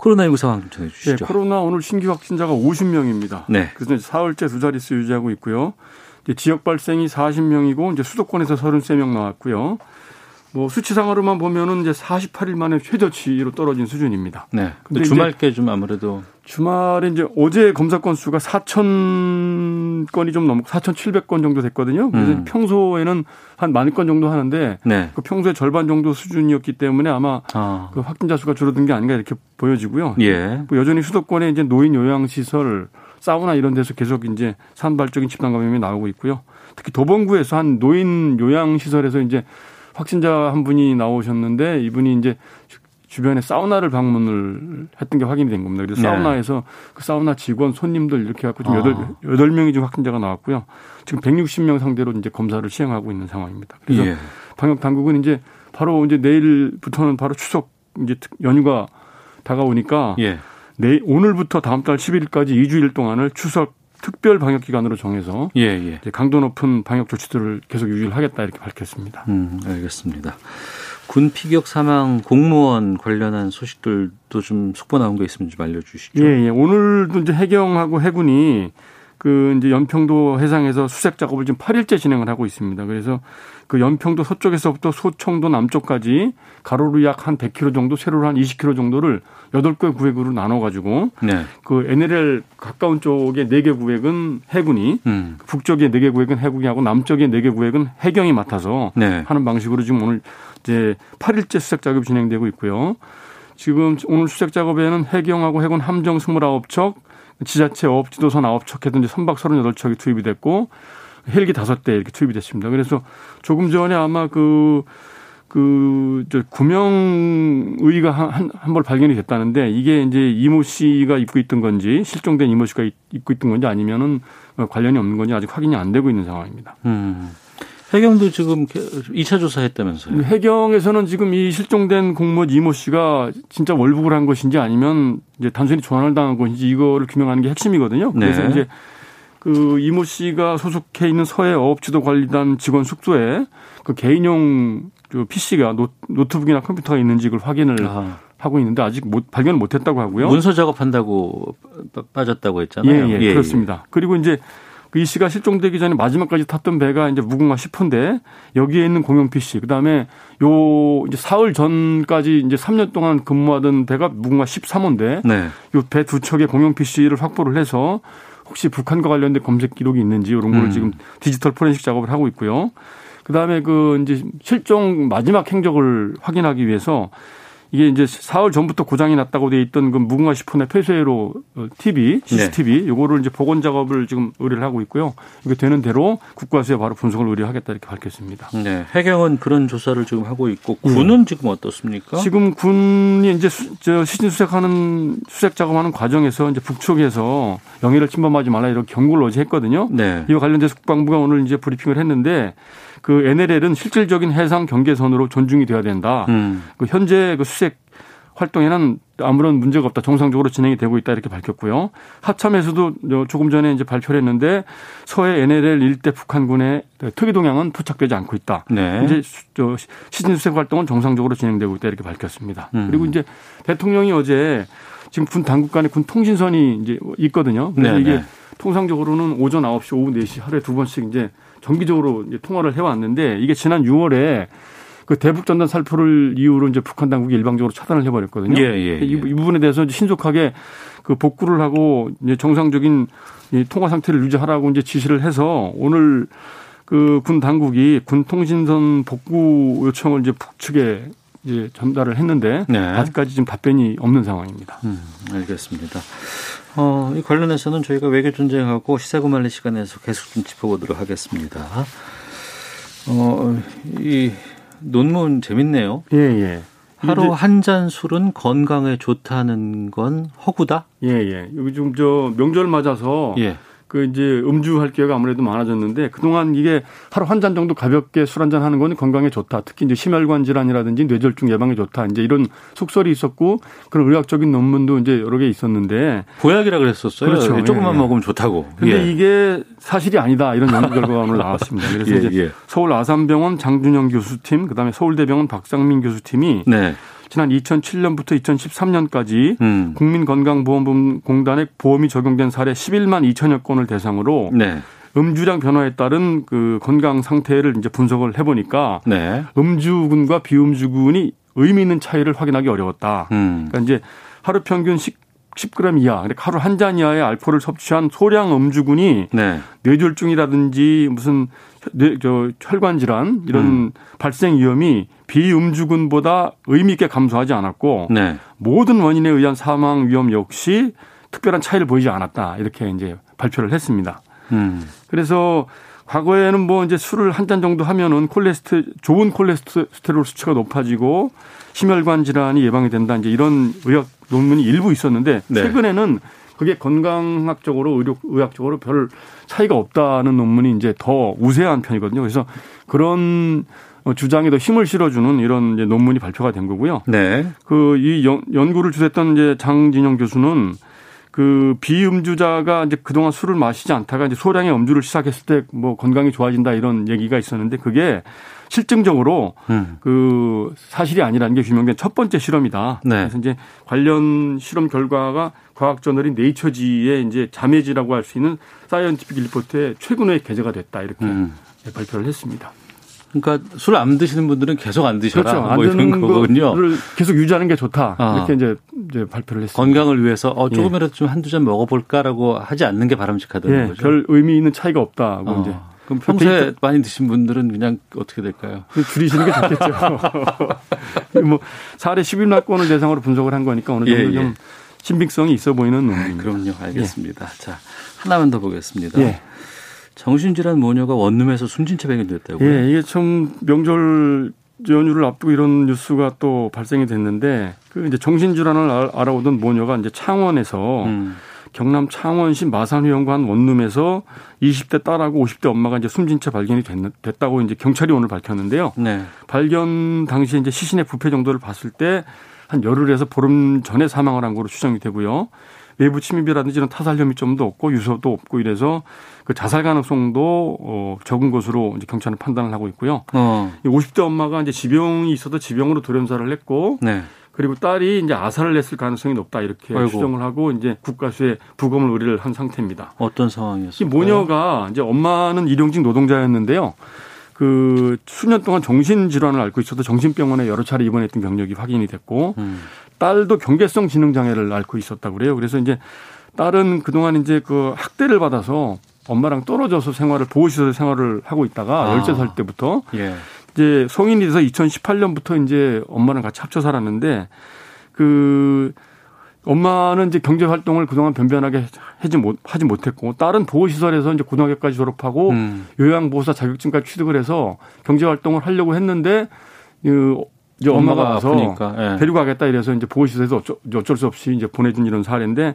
코로나19 상황 좀 전해주시죠. 네, 코로나 오늘 신규 확진자가 50명입니다. 네. 그래서 이제 사흘째 두 자릿수 유지하고 있고요. 지역 발생이 40명이고 이제 수도권에서 33명 나왔고요. 뭐 수치상으로만 보면은 이제 48일 만에 최저치로 떨어진 수준입니다. 네. 근데 주말께 좀 아무래도 주말에 이제 어제 검사 건수가 4천 건이 좀 넘고 4,700건 정도 됐거든요. 그래서 음. 평소에는 한 만 건 정도 하는데 네. 그 평소의 절반 정도 수준이었기 때문에 아마 아, 그 확진자 수가 줄어든 게 아닌가 이렇게 보여지고요. 예. 뭐 여전히 수도권에 이제 노인 요양 시설, 사우나 이런 데서 계속 이제 산발적인 집단 감염이 나오고 있고요. 특히 도봉구에서 한 노인 요양 시설에서 이제 확진자 한 분이 나오셨는데 이분이 이제 주- 주변에 사우나를 방문을 했던 게 확인이 된 겁니다. 그래서 네. 사우나에서 그 사우나 직원, 손님들 이렇게 해갖고 지금 아. 여덟 여덟 명이 지금 확진자가 나왔고요. 지금 160명 상대로 이제 검사를 시행하고 있는 상황입니다. 그래서 예. 방역 당국은 이제 바로 이제 내일부터는 바로 추석 이제 특- 연휴가 다가오니까 예. 내 오늘부터 다음 달 11일까지 2주일 동안을 추석 특별 방역 기간으로 정해서 예, 예. 강도 높은 방역 조치들을 계속 유지를 하겠다 이렇게 밝혔습니다. 음, 알겠습니다. 군 피격 사망 공무원 관련한 소식들도 좀 속보 나온 거 있으면 좀 알려주시죠. 예, 예. 오늘도 이제 해경하고 해군이 그 이제 연평도 해상에서 수색 작업을 지금 8일째 진행을 하고 있습니다. 그래서 그 연평도 서쪽에서부터 소청도 남쪽까지 가로로 약 한 100km 정도, 세로로 한 20km 정도를 8개 구획으로 나눠 가지고 네. 그 NLL 가까운 쪽의 4개 구획은 해군이 음. 북쪽의 4개 구획은 해군이 하고 남쪽의 4개 구획은 해경이 맡아서 네. 하는 방식으로 지금 오늘 이제 8일째 수색 작업이 진행되고 있고요. 지금 오늘 수색 작업에는 해경하고 해군 함정 29척, 지자체 어업 지도선 9척 해도 이제 선박 38척이 투입이 됐고 헬기 5대 이렇게 투입이 됐습니다. 그래서 조금 전에 아마 그 그, 저, 구명의가 한, 한벌 발견이 됐다는데 이게 이제 이모 씨가 입고 있던 건지 실종된 이모 씨가 입고 있던 건지 아니면은 관련이 없는 건지 아직 확인이 안 되고 있는 상황입니다. 음. 해경도 지금 2차 조사했다면서요. 해경에서는 지금 이 실종된 공무원 이모 씨가 진짜 월북을 한 것인지 아니면 이제 단순히 조난을 당한 것인지 이거를 규명하는 게 핵심이거든요. 그래서 네. 이제 그 이모 씨가 소속해 있는 서해 어업지도 관리단 직원 숙소에 그 개인용 그 PC가 노, 노트북이나 컴퓨터가 있는지 그걸 확인을 아, 하고 있는데 아직 못, 발견을 못 했다고 하고요. 문서 작업한다고 빠- 빠졌다고 예, 했잖아요. 예, 그렇습니다. 그리고 이제 그 이 씨가 실종되기 전에 마지막까지 탔던 배가 이제 무궁화 10호인데 여기에 있는 공용 PC 그다음에 요 이제 사흘 전까지 이제 3년 동안 근무하던 배가 무궁화 13호인데 네. 요배 두 척의 공용 PC를 확보를 해서 혹시 북한과 관련된 검색 기록이 있는지 이런 걸 음. 지금 디지털 포렌식 작업을 하고 있고요. 그다음에 그 이제 실종 마지막 행적을 확인하기 위해서 이게 이제 사흘 전부터 고장이 났다고 돼 있던 그 무궁화 10호의 폐쇄로 어, TV, CCTV 요거를 이제 복원 작업을 지금 의뢰를 하고 있고요. 이게 되는 대로 국과수에 바로 분석을 의뢰하겠다 이렇게 밝혔습니다. 네. 해경은 그런 조사를 지금 하고 있고 군은 지금 어떻습니까? 지금 군이 이제 수, 저 시신 수색하는 수색 작업하는 과정에서 이제 북쪽에서 영해를 침범하지 말라 이런 경고를 어제 했거든요. 네. 이와 관련돼서 국방부가 오늘 이제 브리핑을 했는데 그 NLL은 실질적인 해상 경계선으로 존중이 돼야 된다. 음. 그 현재 그 수색 활동에는 아무런 문제가 없다. 정상적으로 진행이 되고 있다. 이렇게 밝혔고요. 합참에서도 조금 전에 이제 발표를 했는데 서해 NLL 일대 북한군의 특이 동향은 포착되지 않고 있다. 네. 이제 시즌 수색 활동은 정상적으로 진행되고 있다. 이렇게 밝혔습니다. 음. 그리고 이제 대통령이 어제 지금 군 당국 간에 군 통신선이 이제 있거든요. 그래서 네, 이게 네. 통상적으로는 오전 9시, 오후 4시 하루에 두 번씩 이제 정기적으로 통화를 해왔는데 이게 지난 6월에 그 대북 전단 살포를 이유로 이제 북한 당국이 일방적으로 차단을 해버렸거든요. 예, 예, 예. 이, 이, 부분에 대해서 신속하게 그 복구를 하고 이제 정상적인 이 통화 상태를 유지하라고 이제 지시를 해서 오늘 그 군 당국이 군 통신선 복구 요청을 이제 북측에 이제 전달을 했는데 네. 아직까지 지금 답변이 없는 상황입니다. 음, 알겠습니다. 어, 이 관련해서는 저희가 외교 전쟁하고 시사구말리 시간에서 계속 좀 짚어보도록 하겠습니다. 어, 이 논문 재밌네요. 예, 예. 하루 한 잔 술은 건강에 좋다는 건 허구다? 예, 예. 여기 좀저 명절 맞아서 예. 그 이제 음주할 기회가 아무래도 많아졌는데 그동안 이게 하루 한 잔 정도 가볍게 술 한 잔 하는 건 건강에 좋다. 특히 이제 심혈관 질환이라든지 뇌졸중 예방에 좋다. 이제 이런 속설이 있었고 그런 의학적인 논문도 이제 여러 개 있었는데 보약이라 그랬었어요. 그렇죠. 조금만 예, 예. 먹으면 좋다고. 근데 예. 이게 사실이 아니다. 이런 연구 결과가 오늘 나왔습니다. 그래서 예, 이제 예. 서울 아산병원 장준영 교수팀, 그다음에 서울대병원 박상민 교수팀이 네. 지난 2007년부터 2013년까지 음. 국민건강보험공단의 보험이 적용된 사례 11만 2천여 건을 대상으로 네. 음주량 변화에 따른 그 건강 상태를 이제 분석을 해보니까 네. 음주군과 비음주군이 의미 있는 차이를 확인하기 어려웠다. 음. 그러니까 이제 하루 평균 10, 10g 이하, 그러니까 하루 한 잔 이하의 알코올을 섭취한 소량 음주군이 네. 뇌졸중이라든지 무슨 뇌, 저 혈관 질환 이런 음. 발생 위험이 비음주군보다 의미 있게 감소하지 않았고 네. 모든 원인에 의한 사망 위험 역시 특별한 차이를 보이지 않았다 이렇게 이제 발표를 했습니다. 음. 그래서 과거에는 뭐 이제 술을 한 잔 정도 하면은 콜레스테 좋은 콜레스테롤 수치가 높아지고 심혈관 질환이 예방이 된다 이제 이런 의학 논문이 일부 있었는데 네. 최근에는 그게 건강학적으로 의료 의학적으로 별 차이가 없다는 논문이 이제 더 우세한 편이거든요. 그래서 그런 주장에 더 힘을 실어주는 이런 논문이 발표가 된 거고요. 네. 그 이 연구를 주셨던 이제 장진영 교수는 그 비음주자가 이제 그동안 술을 마시지 않다가 이제 소량의 음주를 시작했을 때 뭐 건강이 좋아진다 이런 얘기가 있었는데 그게 실증적으로 음. 그 사실이 아니라는 게 규명된 첫 번째 실험이다. 네. 그래서 이제 관련 실험 결과가 과학 저널인 네이처지의 이제 자매지라고 할 수 있는 사이언티픽 리포트에 최근에 게재가 됐다 이렇게 음. 발표를 했습니다. 그러니까 술 안 드시는 분들은 계속 안 드셔라 그렇죠. 뭐 이런 거거든요. 계속 유지하는 게 좋다. 아. 이렇게 이제, 이제 발표를 했습니다. 건강을 위해서 어, 조금이라도 예. 좀 한두 잔 먹어볼까라고 하지 않는 게 바람직하다는 예. 거죠. 별 의미 있는 차이가 없다고 어. 이제. 그럼 평소에 많이 드신 분들은 그냥 어떻게 될까요? 줄이시는 게 좋겠죠. 뭐 사례 11만건을 대상으로 분석을 한 거니까 어느 정도 예, 예. 좀 신빙성이 있어 보이는 논문입니다. 그럼요. 알겠습니다. 예. 자, 하나만 더 보겠습니다. 예. 정신질환 모녀가 원룸에서 순진체 발견됐다고요? 예, 이게 좀 명절 연휴를 앞두고 이런 뉴스가 또 발생이 됐는데 그 이제 정신질환을 알아오던 모녀가 이제 창원에서 음. 경남 창원시 마산회원과 한 원룸에서 20대 딸하고 50대 엄마가 이제 숨진 채 발견이 됐 다고 이제 경찰이 오늘 밝혔는데요. 네. 발견 당시에 이제 시신의 부패 정도를 봤을 때 한 열흘에서 보름 전에 사망을 한 것으로 추정이 되고요. 외부 침입이라든지 이런 타살 혐의점도 없고 유서도 없고 이래서 그 자살 가능성도 어 적은 것으로 이제 경찰은 판단을 하고 있고요. 어. 50대 엄마가 이제 지병이 있어도 지병으로 돌연사를 했고 네. 그리고 딸이 이제 아사를 냈을 가능성이 높다 이렇게 아이고. 추정을 하고 이제 국가수에 부검을 의뢰를 한 상태입니다. 어떤 상황이었어요? 이 모녀가 이제 엄마는 일용직 노동자였는데요. 그 수년 동안 정신 질환을 앓고 있어도 정신병원에 여러 차례 입원했던 경력이 확인이 됐고 음. 딸도 경계성 지능 장애를 앓고 있었다고 그래요. 그래서 이제 딸은 그동안 이제 그 학대를 받아서 엄마랑 떨어져서 생활을 보호시설 생활을 하고 있다가 아. 13살 때부터 예. 이제 성인이 돼서 2018년부터 이제 엄마랑 같이 합쳐 살았는데 그 엄마는 이제 경제 활동을 그동안 변변하게 하지 못 하지 못했고 딸은 보호 시설에서 이제 고등학교까지 졸업하고 음. 요양보호사 자격증까지 취득을 해서 경제 활동을 하려고 했는데 그 이제 엄마가, 와서 예. 데리고 가겠다 이래서 이제 보호 시설에서 어쩔, 어쩔 수 없이 이제 보내준 이런 사례인데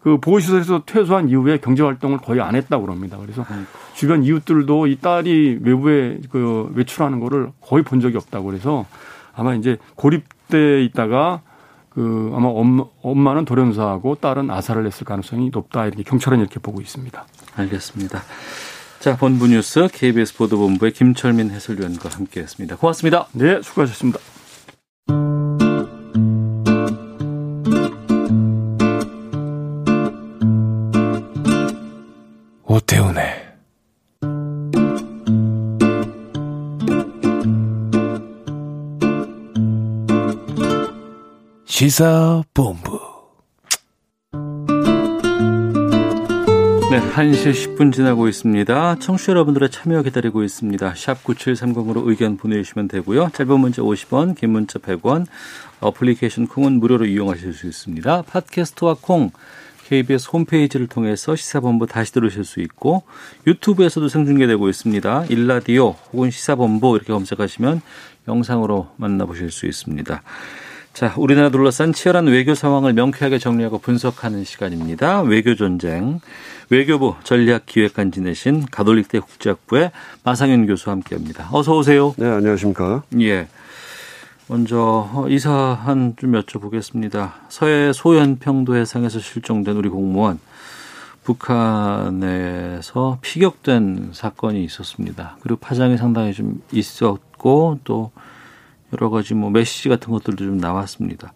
그 보호시설에서 퇴소한 이후에 경제활동을 거의 안 했다고 그럽니다. 그래서 음. 주변 이웃들도 이 딸이 외부에 그 외출하는 거를 거의 본 적이 없다고 그래서 아마 이제 고립돼 있다가 그 아마 엄마, 엄마는 돌연사하고 딸은 아사를 했을 가능성이 높다 이렇게 경찰은 이렇게 보고 있습니다. 알겠습니다. 자, 본부 뉴스 KBS 보도본부의 김철민 해설위원과 함께했습니다. 고맙습니다. 네, 수고하셨습니다. 오태훈의 시사본부. 네, 1시 10분 지나고 있습니다. 청취자 여러분들의 참여 기다리고 있습니다. 샵 9730으로 의견 보내주시면 되고요. 짧은 문자 50원, 긴 문자 100원, 어플리케이션 콩은 무료로 이용하실 수 있습니다. 팟캐스트와 콩, KBS 홈페이지를 통해서 시사본부 다시 들으실 수 있고 유튜브에서도 생중계되고 있습니다. 일라디오 혹은 시사본부 이렇게 검색하시면 영상으로 만나보실 수 있습니다. 자, 우리나라 둘러싼 치열한 외교 상황을 명쾌하게 정리하고 분석하는 시간입니다. 외교 전쟁. 외교부 전략기획관 지내신 가톨릭대 국제학부의 마상현 교수와 함께합니다. 어서 오세요. 네, 안녕하십니까? 예. 먼저 이 사안 좀 여쭤보겠습니다. 서해 소연평도 해상에서 실종된 우리 공무원 북한에서 피격된 사건이 있었습니다. 그리고 파장이 상당히 좀 있었고 또 여러 가지 뭐 메시지 같은 것들도 좀 나왔습니다.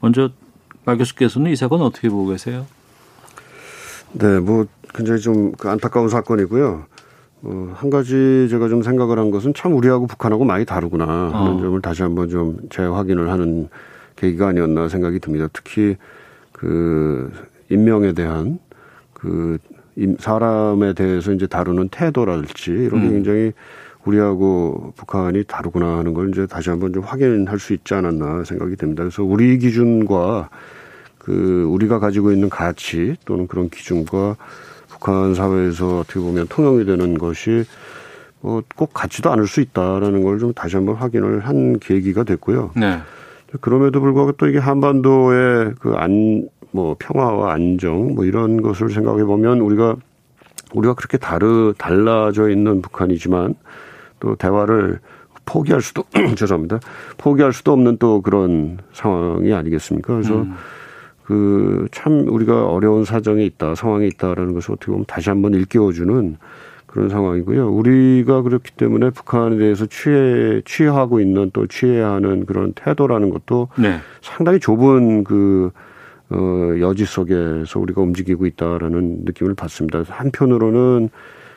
먼저 마 교수께서는 이 사건 어떻게 보고 계세요? 네, 뭐 굉장히 좀그 안타까운 사건이고요. 어, 한 가지 제가 좀 생각을 한 것은 참 우리하고 북한하고 많이 다르구나 하는 어. 점을 다시 한번 좀 재확인을 하는 계기가 아니었나 생각이 듭니다. 특히 그 인명에 대한 그 사람에 대해서 이제 다루는 태도랄지 이런 게 음. 굉장히 우리하고 북한이 다르구나 하는 걸 이제 다시 한번 좀 확인할 수 있지 않았나 생각이 됩니다. 그래서 우리 기준과 그 우리가 가지고 있는 가치 또는 그런 기준과 북한 사회에서 어떻게 보면 통용이 되는 것이 뭐꼭 같지도 않을 수 있다라는 걸 좀 다시 한번 확인을 한 계기가 됐고요. 네. 그럼에도 불구하고 또 이게 한반도의 그 안, 뭐 평화와 안정 뭐 이런 것을 생각해 보면 우리가 우리가 그렇게 다르, 달라져 있는 북한이지만 또 대화를 포기할 수도 죄송합니다. 포기할 수도 없는 또 그런 상황이 아니겠습니까? 그래서 음. 그참 우리가 어려운 사정에 있다, 상황에 있다라는 것을 어떻게 보면 다시 한번 일깨워주는 그런 상황이고요. 우리가 그렇기 때문에 북한에 대해서 취해 취하고 있는 또 취해야 하는 그런 태도라는 것도 네. 상당히 좁은 그 어, 여지 속에서 우리가 움직이고 있다라는 느낌을 받습니다. 한편으로는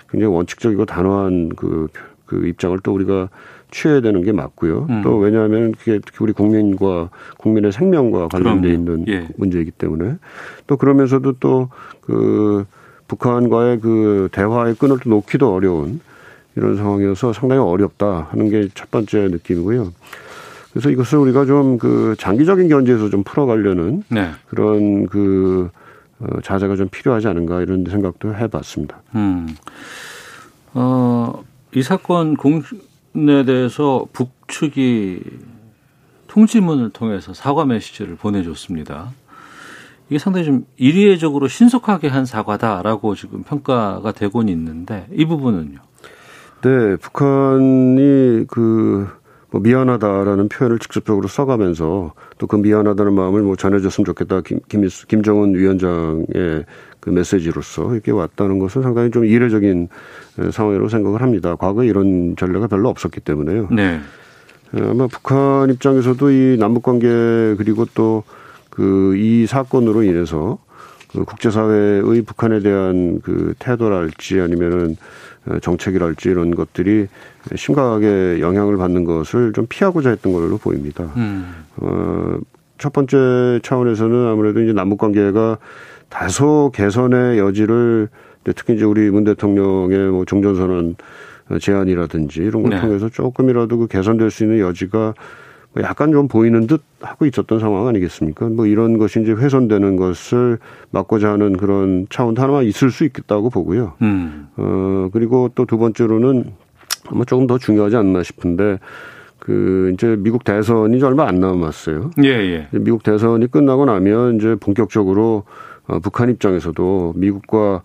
굉장히 원칙적이고 단호한 그, 그 입장을 또 우리가 취해야 되는 게 맞고요. 음. 또 왜냐하면 그게 특히 우리 국민과 국민의 생명과 관련돼 있는 예. 문제이기 때문에 또 그러면서도 또 그 북한과의 그 대화의 끈을 또 놓기도 어려운 이런 상황이어서 상당히 어렵다 하는 게 첫 번째 느낌이고요. 그래서 이것을 우리가 좀 그 장기적인 견제에서 좀 풀어가려는 네. 그런 그 어, 자세가 좀 필요하지 않은가 이런 생각도 해봤습니다. 음. 어, 이 사건 공, 에 대해서 북측이 통지문을 통해서 사과 메시지를 보내줬습니다. 이게 상당히 좀 이례적으로 신속하게 한 사과다라고 지금 평가가 되고는 있는데 이 부분은요? 네, 북한이 그뭐 미안하다라는 표현을 직접적으로 써가면서 또 그 미안하다는 마음을 뭐 전해줬으면 좋겠다 김, 김, 김정은 위원장의 그 메시지로서 이렇게 왔다는 것은 상당히 좀 이례적인 상황이라고 생각을 합니다. 과거에 이런 전례가 별로 없었기 때문에요. 네. 아마 북한 입장에서도 이 남북 관계 그리고 또 그 이 사건으로 인해서 그 국제사회의 북한에 대한 그 태도랄지 아니면은 정책이랄지 이런 것들이 심각하게 영향을 받는 것을 좀 피하고자 했던 걸로 보입니다. 음. 어, 첫 번째 차원에서는 아무래도 이제 남북 관계가 다소 개선의 여지를 특히 이제 우리 문 대통령의 뭐 종전선언 제안이라든지 이런 걸 네. 통해서 조금이라도 그 개선될 수 있는 여지가 뭐 약간 좀 보이는 듯 하고 있었던 상황 아니겠습니까? 뭐 이런 것이 이제 훼손되는 것을 막고자 하는 그런 차원도 하나만 있을 수 있겠다고 보고요. 음. 어, 그리고 또 두 번째로는 아마 조금 더 중요하지 않나 싶은데 그 이제 미국 대선이 이제 얼마 안 남았어요. 예, 예. 미국 대선이 끝나고 나면 이제 본격적으로 어, 북한 입장에서도 미국과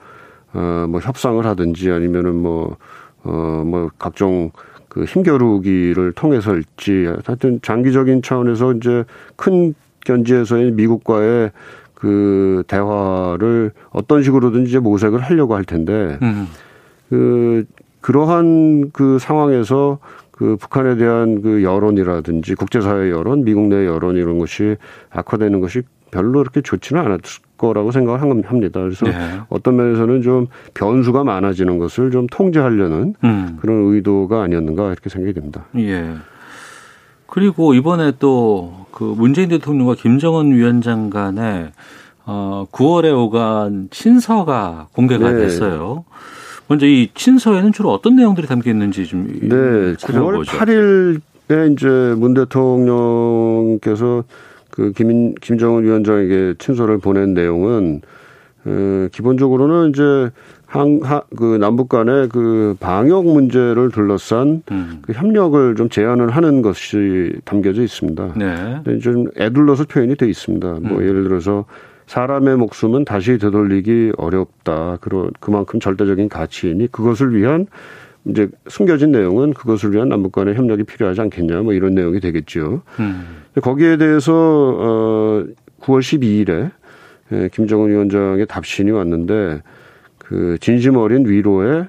어, 뭐 협상을 하든지 아니면은 뭐, 어, 뭐 각종 그 힘겨루기를 통해서일지 하여튼 장기적인 차원에서 이제 큰 견지에서의 미국과의 그 대화를 어떤 식으로든지 모색을 하려고 할 텐데 음. 그 그러한 그 상황에서 그 북한에 대한 그 여론이라든지 국제사회 여론, 미국 내 여론 이런 것이 악화되는 것이 별로 그렇게 좋지는 않았을 거라고 생각을 합니다. 그래서 네. 어떤 면에서는 좀 변수가 많아지는 것을 좀 통제하려는 음. 그런 의도가 아니었는가 이렇게 생각이 됩니다. 예. 그리고 이번에 또 그 문재인 대통령과 김정은 위원장 간에 어 9월에 오간 친서가 공개가 네. 됐어요. 먼저 이 친서에는 주로 어떤 내용들이 담겨 있는지 좀 네, 9월 살펴보죠. 8일에 이제 문 대통령께서 그 김, 김정은 위원장에게 친서를 보낸 내용은 어, 기본적으로는 이제 항, 하, 그 남북 간의 그 방역 문제를 둘러싼 음. 그 협력을 좀 제안을 하는 것이 담겨져 있습니다. 네. 좀 애둘러서 표현이 돼 있습니다. 뭐 예를 들어서 사람의 목숨은 다시 되돌리기 어렵다. 그런 그만큼 절대적인 가치이니 그것을 위한 이제 숨겨진 내용은 그것을 위한 남북 간의 협력이 필요하지 않겠냐. 뭐 이런 내용이 되겠죠. 음. 거기에 대해서 어 9월 12일에 예, 김정은 위원장의 답신이 왔는데 그 진심 어린 위로에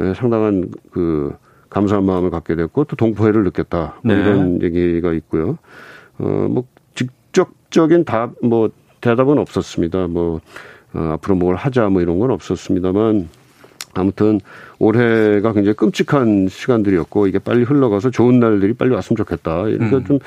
예, 상당한 그 감사한 마음을 갖게 됐고 또 동포애를 느꼈다. 뭐 네. 이런 얘기가 있고요. 어뭐 직접적인 답 뭐 대답은 없었습니다. 뭐 어, 앞으로 뭘 하자 뭐 이런 건 없었습니다만 아무튼 올해가 굉장히 끔찍한 시간들이었고 이게 빨리 흘러가서 좋은 날들이 빨리 왔으면 좋겠다. 이렇게 음. 좀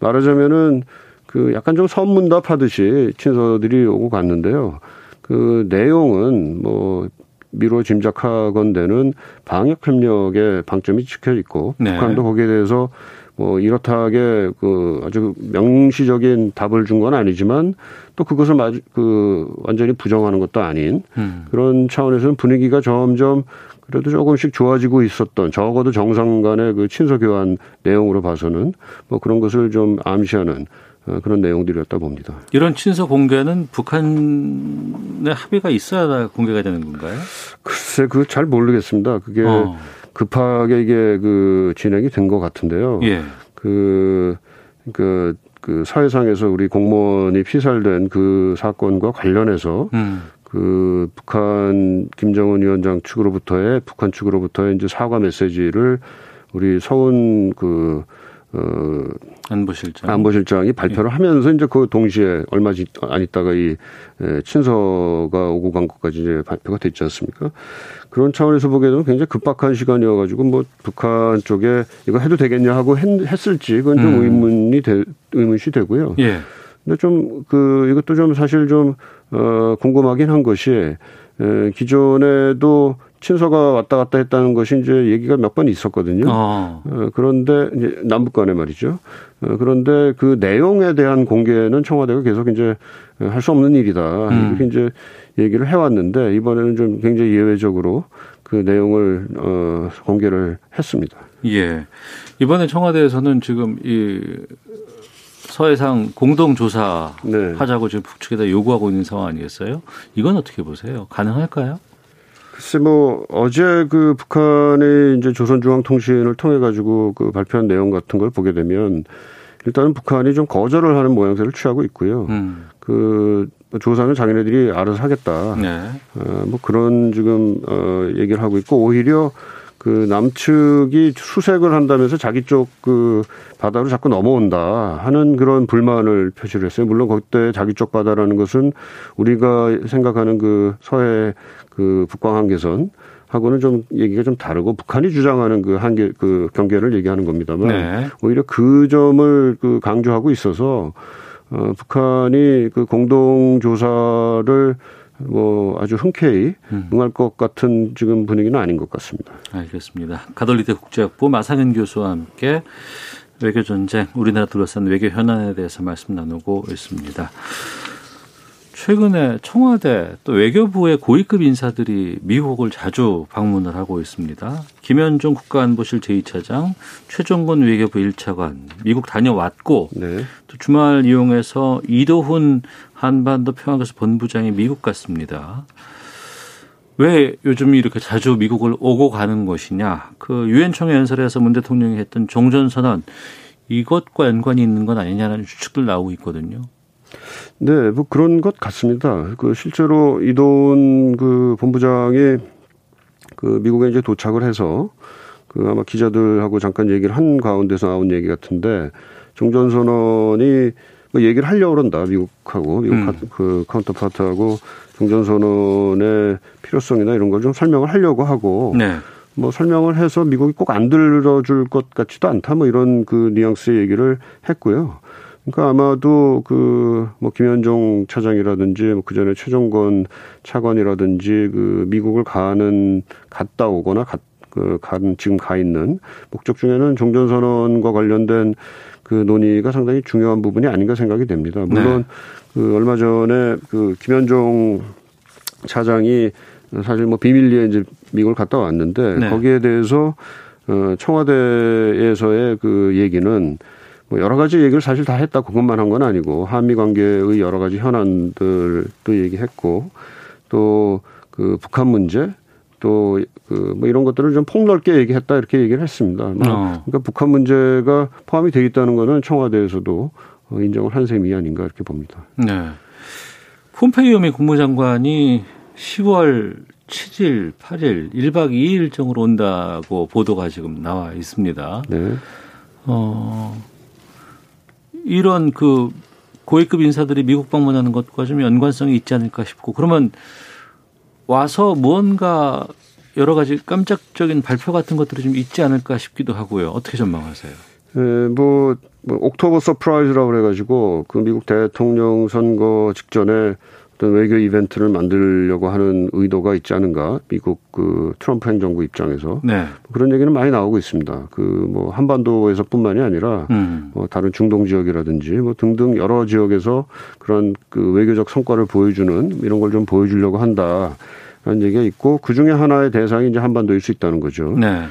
말하자면은 그 약간 좀 선문답 하듯이 친서들이 오고 갔는데요. 그 내용은 뭐 미로 짐작하건대는 방역 협력에 방점이 찍혀 있고 네. 북한도 거기에 대해서 뭐 이렇다하게 그 아주 명시적인 답을 준 건 아니지만 또 그것을 마주 그 완전히 부정하는 것도 아닌 음. 그런 차원에서는 분위기가 점점 그래도 조금씩 좋아지고 있었던 적어도 정상 간의 그 친서 교환 내용으로 봐서는 뭐 그런 것을 좀 암시하는 어, 그런 내용들이었다 봅니다. 이런 친서 공개는 북한의 합의가 있어야 공개가 되는 건가요? 글쎄 그 잘 모르겠습니다. 그게 어. 급하게 이게 그 진행이 된 것 같은데요. 예. 그, 그, 그 사회상에서 우리 공무원이 피살된 그 사건과 관련해서 음. 그 북한 김정은 위원장 측으로부터의 북한 측으로부터의 이제 사과 메시지를 우리 서훈 그 어, 안보실장. 안보실장이 발표를 하면서 이제 그 동시에 얼마 지- 안 있다가 이 에, 친서가 오고 간 것까지 이제 발표가 됐지 않습니까? 그런 차원에서 보기에는 굉장히 급박한 시간이어가지고 뭐 북한 쪽에 이거 해도 되겠냐 하고 했, 했을지 그건 좀 음. 의문이 되, 의문시 되고요. 예. 근데 좀 그 이것도 좀 사실 좀 어, 궁금하긴 한 것이 에, 기존에도 친서가 왔다 갔다 했다는 것이 이제 얘기가 몇 번 있었거든요. 어. 어, 그런데 이제 남북 간에 말이죠. 어, 그런데 그 내용에 대한 공개는 청와대가 계속 이제 할 수 없는 일이다. 음. 이렇게 이제 얘기를 해왔는데 이번에는 좀 굉장히 예외적으로 그 내용을 어, 공개를 했습니다. 예. 이번에 청와대에서는 지금 이 서해상 공동조사 네. 하자고 지금 북측에다 요구하고 있는 상황 아니겠어요? 이건 어떻게 보세요? 가능할까요? 글쎄 뭐 어제 그 북한의 이제 조선중앙통신을 통해 가지고 그 발표한 내용 같은 걸 보게 되면 일단은 북한이 좀 거절을 하는 모양새를 취하고 있고요. 음. 그 조사는 자기네들이 알아서 하겠다. 네. 어, 뭐 그런 지금 어 얘기를 하고 있고 오히려 그 남측이 수색을 한다면서 자기 쪽 그 바다로 자꾸 넘어온다 하는 그런 불만을 표시를 했어요. 물론 그때 자기 쪽 바다라는 것은 우리가 생각하는 그 서해 그 북광 한계선 하고는 좀 얘기가 좀 다르고 북한이 주장하는 그 한계 그 경계를 얘기하는 겁니다만 네. 오히려 그 점을 그 강조하고 있어서 어, 북한이 그 공동 조사를 뭐 아주 흔쾌히 음. 응할 것 같은 지금 분위기는 아닌 것 같습니다. 알겠습니다. 가톨리대 국제학부 마상현 교수와 함께 외교 전쟁, 우리나라 둘러싼 외교 현안에 대해서 말씀 나누고 있습니다. 최근에 청와대 또 외교부의 고위급 인사들이 미국을 자주 방문을 하고 있습니다. 김현종 국가안보실 제2차장, 최종건 외교부 1차관 미국 다녀왔고 네. 또 주말 이용해서 이도훈 한반도 평화교섭 본부장이 미국 갔습니다. 왜 요즘 이렇게 자주 미국을 오고 가는 것이냐? 그 유엔 총회 연설에서 문 대통령이 했던 종전 선언 이것과 연관이 있는 건 아니냐는 추측들 나오고 있거든요. 네, 뭐 그런 것 같습니다. 그 실제로 이도훈 그 본부장이 그 미국에 이제 도착을 해서 그 아마 기자들하고 잠깐 얘기를 한 가운데서 나온 얘기 같은데 종전 선언이 뭐 얘기를 하려고 그런다 미국하고 미국 음. 카- 그 카운터파트하고 종전 선언의 필요성이나 이런 걸 좀 설명을 하려고 하고 네. 뭐 설명을 해서 미국이 꼭 안 들어줄 것 같지도 않다 뭐 이런 그 뉘앙스의 얘기를 했고요. 그러니까 아마도 그 뭐 김현종 차장이라든지 뭐 그 전에 최종건 차관이라든지 그 미국을 가는 갔다 오거나 갔, 그, 간, 지금 가 있는 목적 중에는 종전선언과 관련된 그 논의가 상당히 중요한 부분이 아닌가 생각이 됩니다. 물론 네. 그 얼마 전에 그 김현종 차장이 사실 뭐 비밀리에 이제 미국을 갔다 왔는데 네. 거기에 대해서 어 청와대에서의 그 얘기는 뭐 여러 가지 얘기를 사실 다 했다 그것만 한 건 아니고 한미 관계의 여러 가지 현안들도 얘기했고 또 그 북한 문제 또 그 뭐 이런 것들을 좀 폭넓게 얘기했다 이렇게 얘기를 했습니다. 뭐 어. 그러니까 북한 문제가 포함이 되어 있다는 거는 청와대에서도 인정을 한 셈이 아닌가 이렇게 봅니다. 네. 폼페이오 미 국무장관이 10월 7일, 8일 1박 2일 일정으로 온다고 보도가 지금 나와 있습니다. 네. 어, 이런 그 고위급 인사들이 미국 방문하는 것과 좀 연관성이 있지 않을까 싶고 그러면 와서 무언가 여러 가지 깜짝적인 발표 같은 것들이 좀 있지 않을까 싶기도 하고요. 어떻게 전망하세요? 네, 뭐, 뭐 October surprise라고 그래가지고 그 미국 대통령 선거 직전에 어떤 외교 이벤트를 만들려고 하는 의도가 있지 않은가 미국 그 트럼프 행정부 입장에서 네. 그런 얘기는 많이 나오고 있습니다. 그 뭐 한반도에서뿐만이 아니라 음. 뭐 다른 중동 지역이라든지 뭐 등등 여러 지역에서 그런 그 외교적 성과를 보여주는 이런 걸 좀 보여주려고 한다 라는 얘기가 있고 그 중에 하나의 대상이 이제 한반도일 수 있다는 거죠. 네.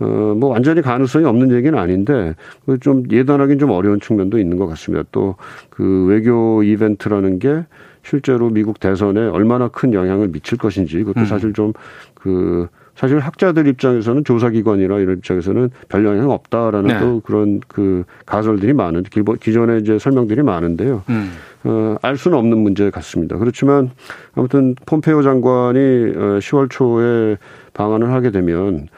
어, 뭐 완전히 가능성이 없는 얘기는 아닌데 그좀 예단하기는 좀 어려운 측면도 있는 것 같습니다. 또 그 외교 이벤트라는 게 실제로 미국 대선에 얼마나 큰 영향을 미칠 것인지 그것도 음. 사실 좀그 사실 학자들 입장에서는 조사기관이나 이런 입장에서는 별 영향 없다라는 네. 또 그런 그 가설들이 많은 기존에 이제 설명들이 많은데요. 음. 어, 알 수는 없는 문제 같습니다. 그렇지만 아무튼 폼페이오 장관이 10월 어, 초에 방한을 하게 되면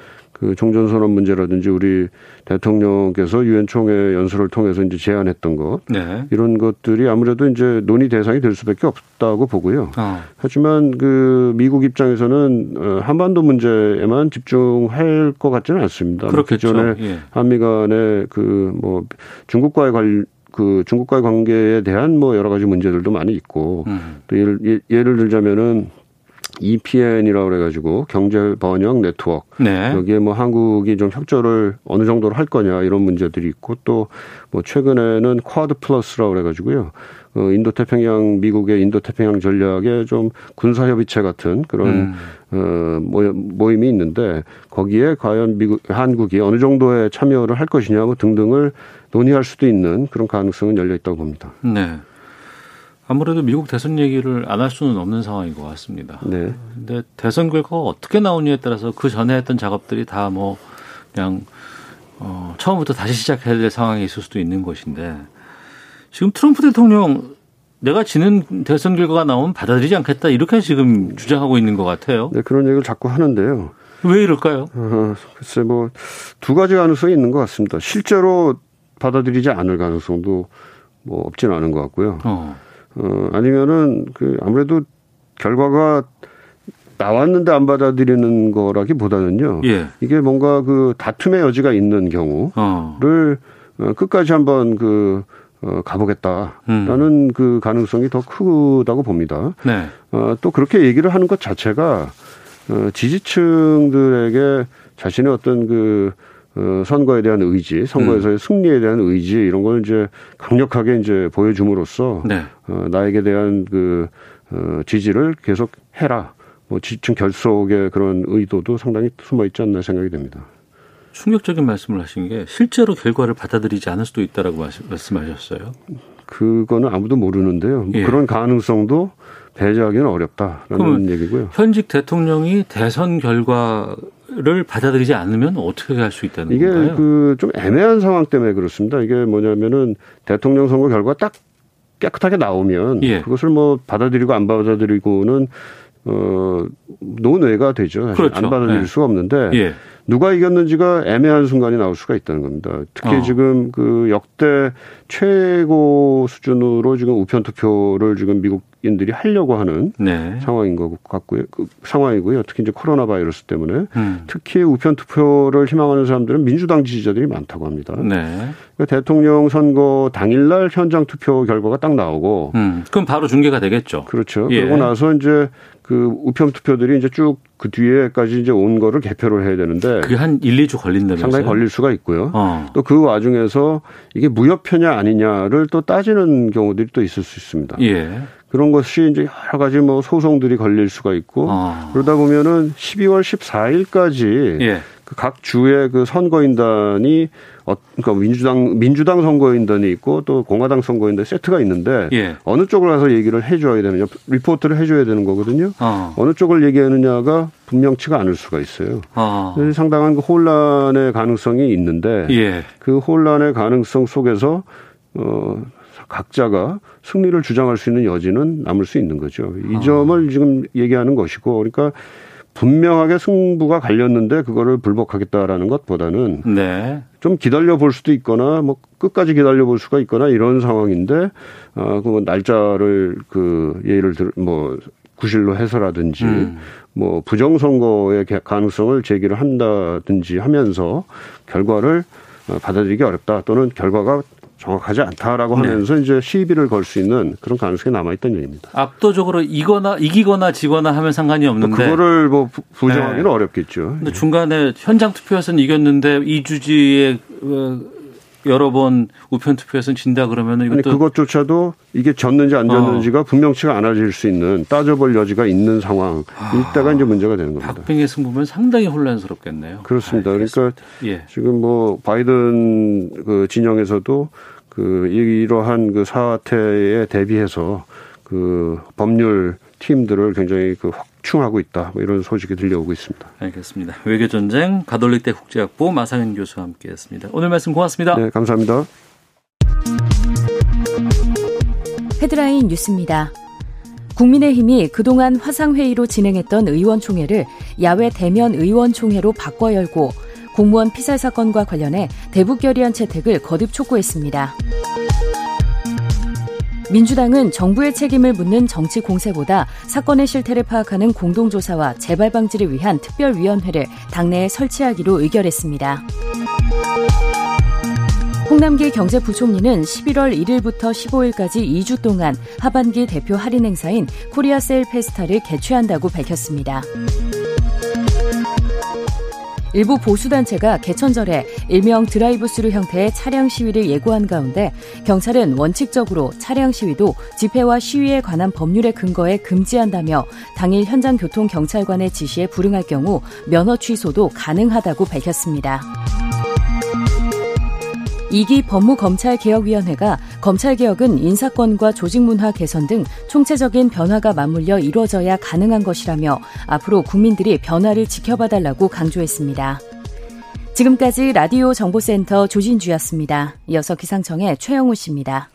그 종전 선언 문제라든지 우리 대통령께서 유엔 총회 연설을 통해서 이제 제안했던 것 네. 이런 것들이 아무래도 이제 논의 대상이 될 수밖에 없다고 보고요. 어. 하지만 그 미국 입장에서는 어, 한반도 문제에만 집중할 것 같지는 않습니다. 뭐 그렇겠죠. 기존에 예. 한미 간의 그 뭐 중국과의 관, 그 중국과의 관계에 대한 뭐 여러 가지 문제들도 많이 있고 음. 또 예를, 예, 예를 들자면은 EPN이라고 그래가지고 경제 번역 네트워크 네. 여기에 뭐 한국이 좀 협조를 어느 정도로 할 거냐 이런 문제들이 있고 또 뭐 최근에는 쿼드 플러스라고 그래가지고요 어, 인도 태평양 미국의 인도 태평양 전략에 좀 군사 협의체 같은 그런 음. 어, 모임이 있는데 거기에 과연 미국 한국이 어느 정도의 참여를 할 것이냐 뭐 등등을 논의할 수도 있는 그런 가능성은 열려 있다고 봅니다. 네. 아무래도 미국 대선 얘기를 안 할 수는 없는 상황인 것 같습니다. 네. 근데 대선 결과가 어떻게 나오느냐에 따라서 그 전에 했던 작업들이 다 뭐 그냥 어 처음부터 다시 시작해야 될 상황이 있을 수도 있는 것인데 지금 트럼프 대통령 내가 지는 대선 결과가 나오면 받아들이지 않겠다 이렇게 지금 주장하고 있는 것 같아요. 네 그런 얘기를 자꾸 하는데요. 왜 이럴까요? 어, 글쎄 뭐 두 가지 가능성이 있는 것 같습니다. 실제로 받아들이지 않을 가능성도 뭐 없지는 않은 것 같고요. 어. 어, 아니면은 그 아무래도 결과가 나왔는데 안 받아들이는 거라기보다는요. 예. 이게 뭔가 그 다툼의 여지가 있는 경우를 어. 끝까지 한번 그 어, 가보겠다라는 음. 그 가능성이 더 크다고 봅니다. 네. 어, 또 그렇게 얘기를 하는 것 자체가 어, 지지층들에게 자신의 어떤 그 어, 선거에 대한 의지, 선거에서의 음. 승리에 대한 의지 이런 걸 이제 강력하게 이제 보여줌으로써 네. 어, 나에게 대한 그 어, 지지를 계속 해라. 뭐 지층 결속의 그런 의도도 상당히 숨어 있지 않나 생각이 됩니다. 충격적인 말씀을 하신 게 실제로 결과를 받아들이지 않을 수도 있다라고 말씀하셨어요. 그거는 아무도 모르는데요. 예. 그런 가능성도 배제하기는 어렵다라는 얘기고요. 현직 대통령이 대선 결과 를 받아들이지 않으면 어떻게 할 수 있다는 이게 건가요? 이게 그 좀 애매한 상황 때문에 그렇습니다. 이게 뭐냐면은 대통령 선거 결과 딱 깨끗하게 나오면 예. 그것을 뭐 받아들이고 안 받아들이고는 어 논외가 되죠. 그렇죠. 안 받아들일 예. 수가 없는데 예. 누가 이겼는지가 애매한 순간이 나올 수가 있다는 겁니다. 특히 어. 지금 그 역대 최고 수준으로 지금 우편 투표를 지금 미국 한국인들이 하려고 하는 네. 상황인 것 같고요. 그 상황이고요. 특히 이제 코로나 바이러스 때문에 음. 특히 우편 투표를 희망하는 사람들은 민주당 지지자들이 많다고 합니다. 네. 그러니까 대통령 선거 당일날 현장 투표 결과가 딱 나오고 음. 그럼 바로 중계가 되겠죠. 그렇죠. 예. 그러고 나서 이제 그 우편 투표들이 이제 쭉 그 뒤에까지 이제 온 거를 개표를 해야 되는데 그게 한 1, 2주 걸린다면서요? 상당히 걸릴 수가 있고요. 어. 또그 와중에서 이게 무효표냐 아니냐를 또 따지는 경우들이 또 있을 수 있습니다. 예. 그런 것이 이제 여러 가지 뭐 소송들이 걸릴 수가 있고 어. 그러다 보면은 12월 14일까지 예. 그 각 주의 그 선거인단이 어, 그러니까 민주당 민주당 선거인단이 있고 또 공화당 선거인단 세트가 있는데 예. 어느 쪽을 가서 얘기를 해줘야 되느냐 리포트를 해줘야 되는 거거든요. 어. 어느 쪽을 얘기하느냐가 분명치가 않을 수가 있어요. 어. 상당한 그 혼란의 가능성이 있는데 예. 그 혼란의 가능성 속에서 어 각자가 승리를 주장할 수 있는 여지는 남을 수 있는 거죠. 이 아. 점을 지금 얘기하는 것이고 그러니까 분명하게 승부가 갈렸는데 그거를 불복하겠다라는 것보다는 네. 좀 기다려 볼 수도 있거나 뭐 끝까지 기다려 볼 수가 있거나 이런 상황인데 아그 날짜를 그 예를 들뭐 구실로 해서라든지 음. 뭐 부정 선거의 가능성을 제기를 한다든지 하면서 결과를 어, 받아들이기 어렵다 또는 결과가 정확하지 않다라고 네. 하면서 이제 시비를 걸 수 있는 그런 가능성이 남아 있다는 얘기입니다. 압도적으로 이거나 이기거나 지거나 하면 상관이 없는데 그거를 뭐 부- 부정하기는 네. 어렵겠죠. 근데 중간에 현장 투표에서는 이겼는데 이 주지에 어, 여러 번 우편 투표에서는 진다 그러면은 아니 이것도 그것조차도 이게 졌는지 안 어. 졌는지가 분명치가 않아질 수 있는 따져볼 여지가 있는 상황 이때가 이제 문제가 되는 겁니다. 박빙의 승부면 상당히 혼란스럽겠네요. 그렇습니다. 그러니까 예. 지금 뭐 바이든 그 진영에서도 그 이러한 그 사태에 대비해서 그 법률 팀들을 굉장히 그 확 충하고 있다 뭐 이런 소식이 들려오고 있습니다. 알겠습니다. 외교 전쟁 가톨릭대 국제학부 마상현 교수와 함께했습니다. 오늘 말씀 고맙습니다. 네, 감사합니다. 헤드라인 뉴스입니다. 국민의힘이 그동안 화상회의로 진행했던 의원총회를 야외 대면 의원총회로 바꿔 열고 공무원 피살 사건과 관련해 대북 결의안 채택을 거듭 촉구했습니다. 민주당은 정부의 책임을 묻는 정치 공세보다 사건의 실태를 파악하는 공동조사와 재발 방지를 위한 특별위원회를 당내에 설치하기로 의결했습니다. 홍남기 경제부총리는 11월 1일부터 15일까지 2주 동안 하반기 대표 할인 행사인 코리아 세일 페스타를 개최한다고 밝혔습니다. 일부 보수단체가 개천절에 일명 드라이브스루 형태의 차량 시위를 예고한 가운데 경찰은 원칙적으로 차량 시위도 집회와 시위에 관한 법률의 근거에 금지한다며 당일 현장 교통 경찰관의 지시에 불응할 경우 면허 취소도 가능하다고 밝혔습니다. 이기 법무검찰개혁위원회가 검찰개혁은 인사권과 조직문화 개선 등 총체적인 변화가 맞물려 이루어져야 가능한 것이라며 앞으로 국민들이 변화를 지켜봐달라고 강조했습니다. 지금까지 라디오 정보센터 조진주였습니다. 이어서 기상청의 최영우 씨입니다.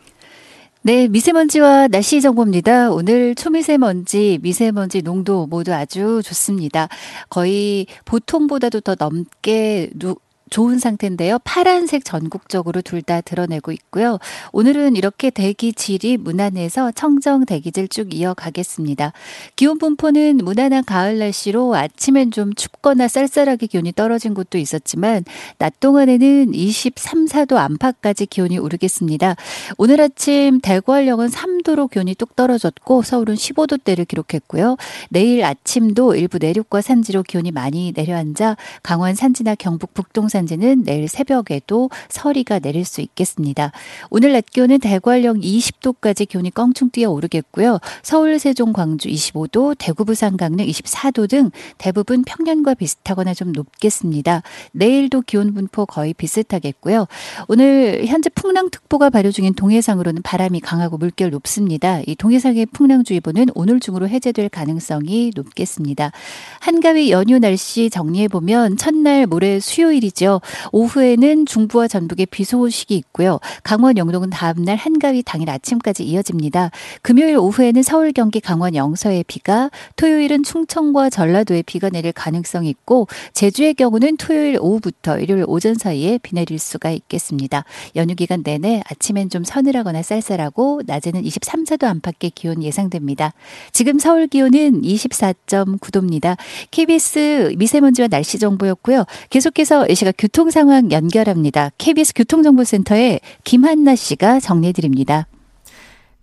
네, 미세먼지와 날씨 정보입니다. 오늘 초미세먼지, 미세먼지 농도 모두 아주 좋습니다. 거의 보통보다도 더 넘게 누, 좋은 상태인데요. 파란색 전국적으로 둘 다 드러내고 있고요. 오늘은 이렇게 대기 질이 무난해서 청정 대기질 쭉 이어가겠습니다. 기온 분포는 무난한 가을 날씨로 아침엔 좀 춥거나 쌀쌀하게 기온이 떨어진 곳도 있었지만 낮 동안에는 23, 4도 안팎까지 기온이 오르겠습니다. 오늘 아침 대구활령은 3도로 기온이 뚝 떨어졌고 서울은 15도대를 기록했고요. 내일 아침도 일부 내륙과 산지로 기온이 많이 내려앉아 강원 산지나 경북 북동 산 지는 내일 새벽에도 서리가 내릴 수 있겠습니다. 오늘 낮 기온은 대구활령 20도까지 기온이 껑충 뛰어 오르겠고요. 서울, 세종, 광주 25도, 대구, 부산, 강릉 24도 등 대부분 평년과 비슷하거나 좀 높겠습니다. 내일도 기온 분포 거의 비슷하겠고요. 오늘 현재 풍랑특보가 발효 중인 동해상으로는 바람이 강하고 물결 높습니다. 이 동해상의 풍랑주의보는 오늘 중으로 해제될 가능성이 높겠습니다. 한가위 연휴 날씨 정리해 보면 첫날 모레 수요일이죠. 있죠. 오후에는 중부와 전북에 비 소식이 있고요. 강원 영동은 다음날 한가위 당일 아침까지 이어집니다. 금요일 오후에는 서울, 경기, 강원 영서에 비가, 토요일은 충청과 전라도에 비가 내릴 가능성이 있고 제주의 경우는 토요일 오후부터 일요일 오전 사이에 비 내릴 수가 있겠습니다. 연휴 기간 내내 아침엔 좀 서늘하거나 쌀쌀하고 낮에는 23, 4도 안팎의 기온 예상됩니다. 지금 서울 기온은 24.9도입니다. KBS 미세먼지와 날씨 정보였고요. 계속해서 이 시각 교통 상황 연결합니다. KBS 교통정보센터의 김한나 씨가 정리해 드립니다.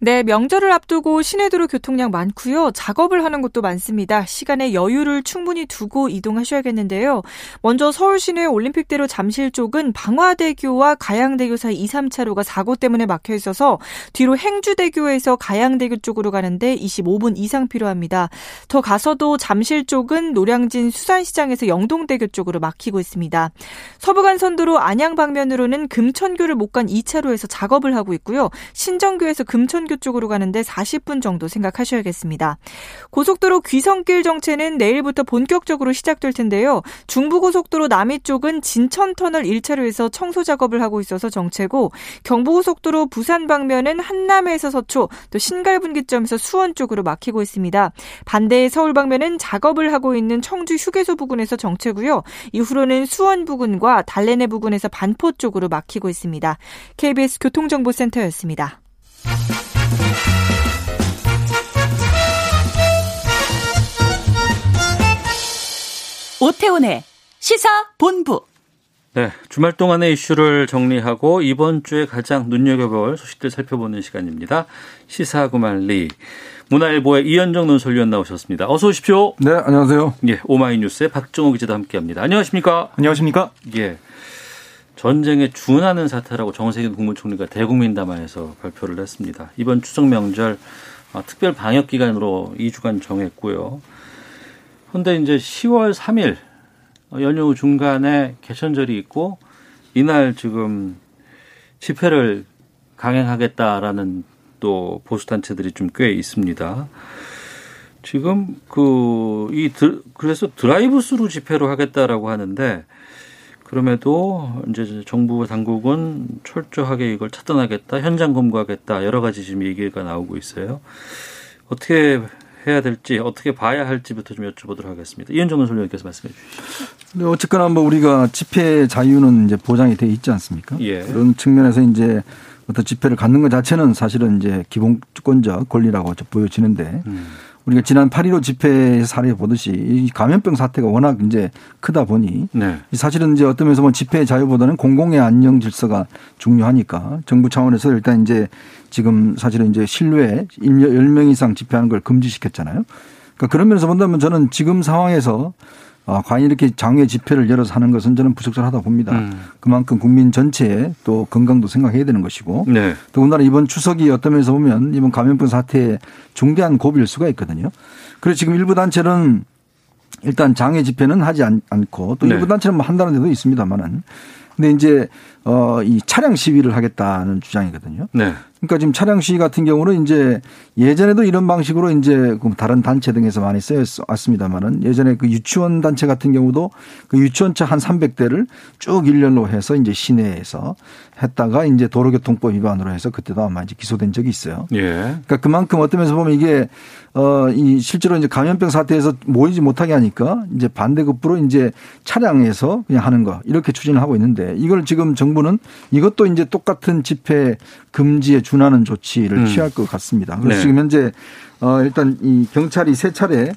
네, 명절을 앞두고 시내도로 교통량 많고요. 작업을 하는 곳도 많습니다. 시간에 여유를 충분히 두고 이동하셔야겠는데요. 먼저 서울 시내 올림픽대로 잠실 쪽은 방화대교와 가양대교 사이 2, 3차로가 사고 때문에 막혀 있어서 뒤로 행주대교에서 가양대교 쪽으로 가는데 25분 이상 필요합니다. 더 가서도 잠실 쪽은 노량진 수산시장에서 영동대교 쪽으로 막히고 있습니다. 서부간선도로 안양 방면으로는 금천교를 못 간 2차로에서 작업을 하고 있고요. 신정교에서 금천교 고등학교 쪽으로 가는데 40분 정도 생각하셔야겠습니다. 고속도로 귀성길 정체는 내일부터 본격적으로 시작될 텐데요. 중부고속도로 남이 쪽은 진천터널 1차로에서 청소 작업을 하고 있어서 정체고 경부고속도로 부산 방면은 한남에서 서초 또 신갈분기점에서 수원 쪽으로 막히고 있습니다. 반대의 서울 방면은 작업을 하고 있는 청주 휴게소 부근에서 정체고요. 이후로는 수원 부근과 달래내 부근에서 반포 쪽으로 막히고 있습니다. KBS 교통정보센터였습니다. 오태훈의 시사 본부. 네, 주말 동안의 이슈를 정리하고 이번 주에 가장 눈여겨볼 소식들 살펴보는 시간입니다. 시사구말리 문화일보의 이현정 논설위원 나오셨습니다. 어서 오십시오. 네, 안녕하세요. 예, 오마이뉴스의 박정호 기자도 함께합니다. 안녕하십니까? 안녕하십니까? 예. 전쟁에 준하는 사태라고 정세균 국무총리가 대국민 담화에서 발표를 했습니다. 이번 추석 명절 어, 특별 방역 기간으로 2주간 정했고요. 그런데 이제 10월 3일 어, 연휴 중간에 개천절이 있고 이날 지금 집회를 강행하겠다라는 또 보수 단체들이 좀 꽤 있습니다. 지금 그 이 그래서 드라이브 스루 집회로 하겠다라고 하는데 그럼에도 이제 정부 당국은 철저하게 이걸 차단하겠다, 현장 검거하겠다 여러 가지 지금 얘기가 나오고 있어요. 어떻게 해야 될지 어떻게 봐야 할지부터 좀 여쭤보도록 하겠습니다. 이현정 논설위원께서 말씀해 주시죠. 네, 어쨌거나 뭐 우리가 집회 자유는 이제 보장이 돼 있지 않습니까? 예. 그런 측면에서 이제 어떤 집회를 갖는 것 자체는 사실은 이제 기본권적 권리라고 보여지는데 음. 우리가 지난 8.15 집회 사례 보듯이 이 감염병 사태가 워낙 이제 크다 보니 네. 사실은 이제 어떤 면에서 뭐 집회 자유보다는 공공의 안녕 질서가 중요하니까 정부 차원에서 일단 이제 지금 사실은 이제 실외 10명 이상 집회하는 걸 금지시켰잖아요. 그러니까 그런 면에서 본다면 저는 지금 상황에서 아, 과연 이렇게 장외 집회를 열어서 하는 것은 저는 부적절하다 봅니다. 음. 그만큼 국민 전체의 또 건강도 생각해야 되는 것이고 네. 더군다나 이번 추석이 어떤 면에서 보면 이번 감염병 사태에 중대한 고비일 수가 있거든요. 그래서 지금 일부 단체는 일단 장외 집회는 하지 않, 고또 네. 일부 단체는 뭐 한다는 데도 있습니다만은 근데 이제 어, 이 차량 시위를 하겠다는 주장이거든요. 네. 그러니까 지금 차량 시위 같은 경우는 이제 예전에도 이런 방식으로 이제 그 다른 단체 등에서 많이 쓰였습니다만은 예전에 그 유치원 단체 같은 경우도 그 유치원차 한 300대를 쭉 일렬로 해서 이제 시내에서 했다가 이제 도로교통법 위반으로 해서 그때도 아마 이제 기소된 적이 있어요. 예. 그러니까 그만큼 어떤 면에서 보면 이게 어, 이 실제로 이제 감염병 사태에서 모이지 못하게 하니까 이제 반대급부로 이제 차량에서 그냥 하는 거 이렇게 추진을 하고 있는데 이걸 지금 정 부는 이것도 이제 똑같은 집회 금지에 준하는 조치를 음. 취할 것 같습니다. 그래서 네. 지금 현재 어, 일단 이 경찰이 세 차례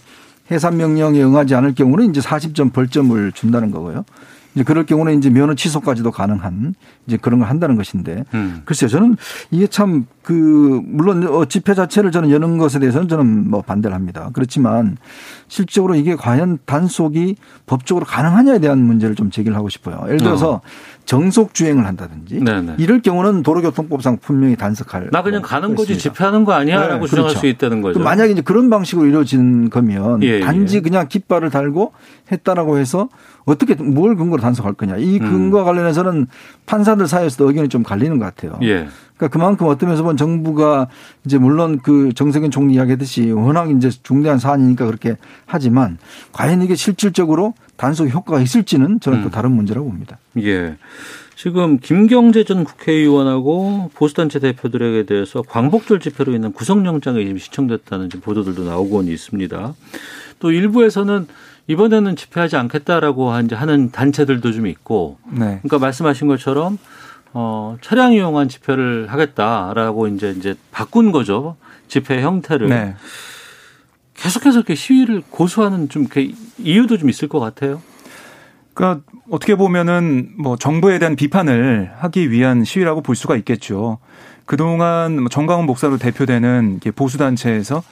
해산 명령에 응하지 않을 경우는 이제 40점 벌점을 준다는 거고요. 이제 그럴 경우는 이제 면허 취소까지도 가능한 이제 그런 걸 한다는 것인데 음. 글쎄요 저는 이게 참 그 물론 어, 집회 자체를 저는 여는 것에 대해서는 저는 뭐 반대를 합니다. 그렇지만 실적으로 이게 과연 단속이 법적으로 가능하냐에 대한 문제를 좀 제기를 하고 싶어요. 예를 들어서 어. 정속 주행을 한다든지 네네. 이럴 경우는 도로교통법상 분명히 단속할 나 그냥 가는 거지 집회하는 거 아니야라고 네, 주장할 그렇죠. 수 있다는 거죠. 만약에 이제 그런 방식으로 이루어진 거면 예, 단지 예. 그냥 깃발을 달고 했다라고 해서 어떻게 뭘 근거로 단속할 거냐. 이 음. 근거와 관련해서는 판사들 사이에서도 의견이 좀 갈리는 것 같아요. 예. 그러니까 그만큼 어떤 면에서 보면 정부가 이제 물론 그 정세균 총리 이야기했듯이 워낙 이제 중대한 사안이니까 그렇게 하지만 과연 이게 실질적으로 단속 효과가 있을지는 저는 또 음. 다른 문제라고 봅니다. 예. 지금 김경재 전 국회의원하고 보수단체 대표들에게 대해서 광복절 집회로 인한 구속영장이 시청됐다는 보도들도 나오고 있습니다. 또 일부에서는 이번에는 집회하지 않겠다라고 하는 단체들도 좀 있고, 네. 그러니까 말씀하신 것처럼 어, 차량 이용한 집회를 하겠다라고 이제 이제 바꾼 거죠 집회 형태를. 네. 계속해서 이렇게 시위를 고수하는 좀 이유도 좀 있을 것 같아요. 그러니까 어떻게 보면은 뭐 정부에 대한 비판을 하기 위한 시위라고 볼 수가 있겠죠. 그동안 뭐 정강훈 목사로 대표되는 보수 단체에서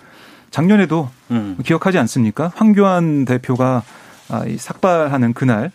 작년에도 음. 기억하지 않습니까? 황교안 대표가 아, 삭발하는 그날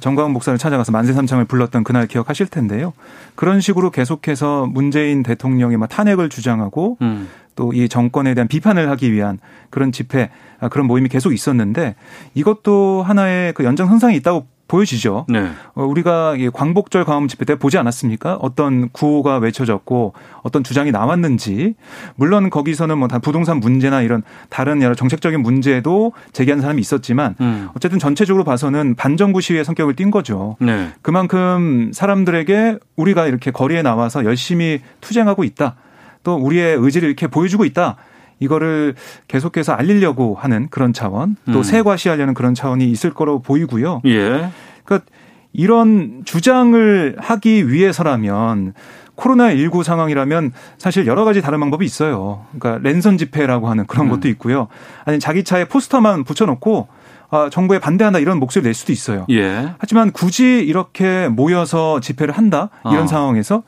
정광훈 목사를 찾아가서 만세 삼창을 불렀던 그날 기억하실 텐데요. 그런 식으로 계속해서 문재인 대통령의 탄핵을 주장하고 음. 또이 정권에 대한 비판을 하기 위한 그런 집회, 아, 그런 모임이 계속 있었는데 이것도 하나의 그 연장선상이 있다고 보여지죠. 네. 어, 우리가 광복절 광화문 집회 때 보지 않았습니까? 어떤 구호가 외쳐졌고 어떤 주장이 나왔는지 물론 거기서는 뭐다 부동산 문제나 이런 다른 여러 정책적인 문제도 제기한 사람이 있었지만 음. 어쨌든 전체적으로 봐서는 반정부 시위의 성격을 띈 거죠. 네. 그만큼 사람들에게 우리가 이렇게 거리에 나와서 열심히 투쟁하고 있다. 또 우리의 의지를 이렇게 보여주고 있다. 이거를 계속해서 알리려고 하는 그런 차원, 또 음. 세과시하려는 그런 차원이 있을 거로 보이고요. 예. 그러니까 이런 주장을 하기 위해서라면 코로나19 상황이라면 사실 여러 가지 다른 방법이 있어요. 그러니까 랜선 집회라고 하는 그런 음. 것도 있고요. 아니 자기 차에 포스터만 붙여놓고 아, 정부에 반대한다 이런 목소리를 낼 수도 있어요. 예. 하지만 굳이 이렇게 모여서 집회를 한다 이런 어. 상황에서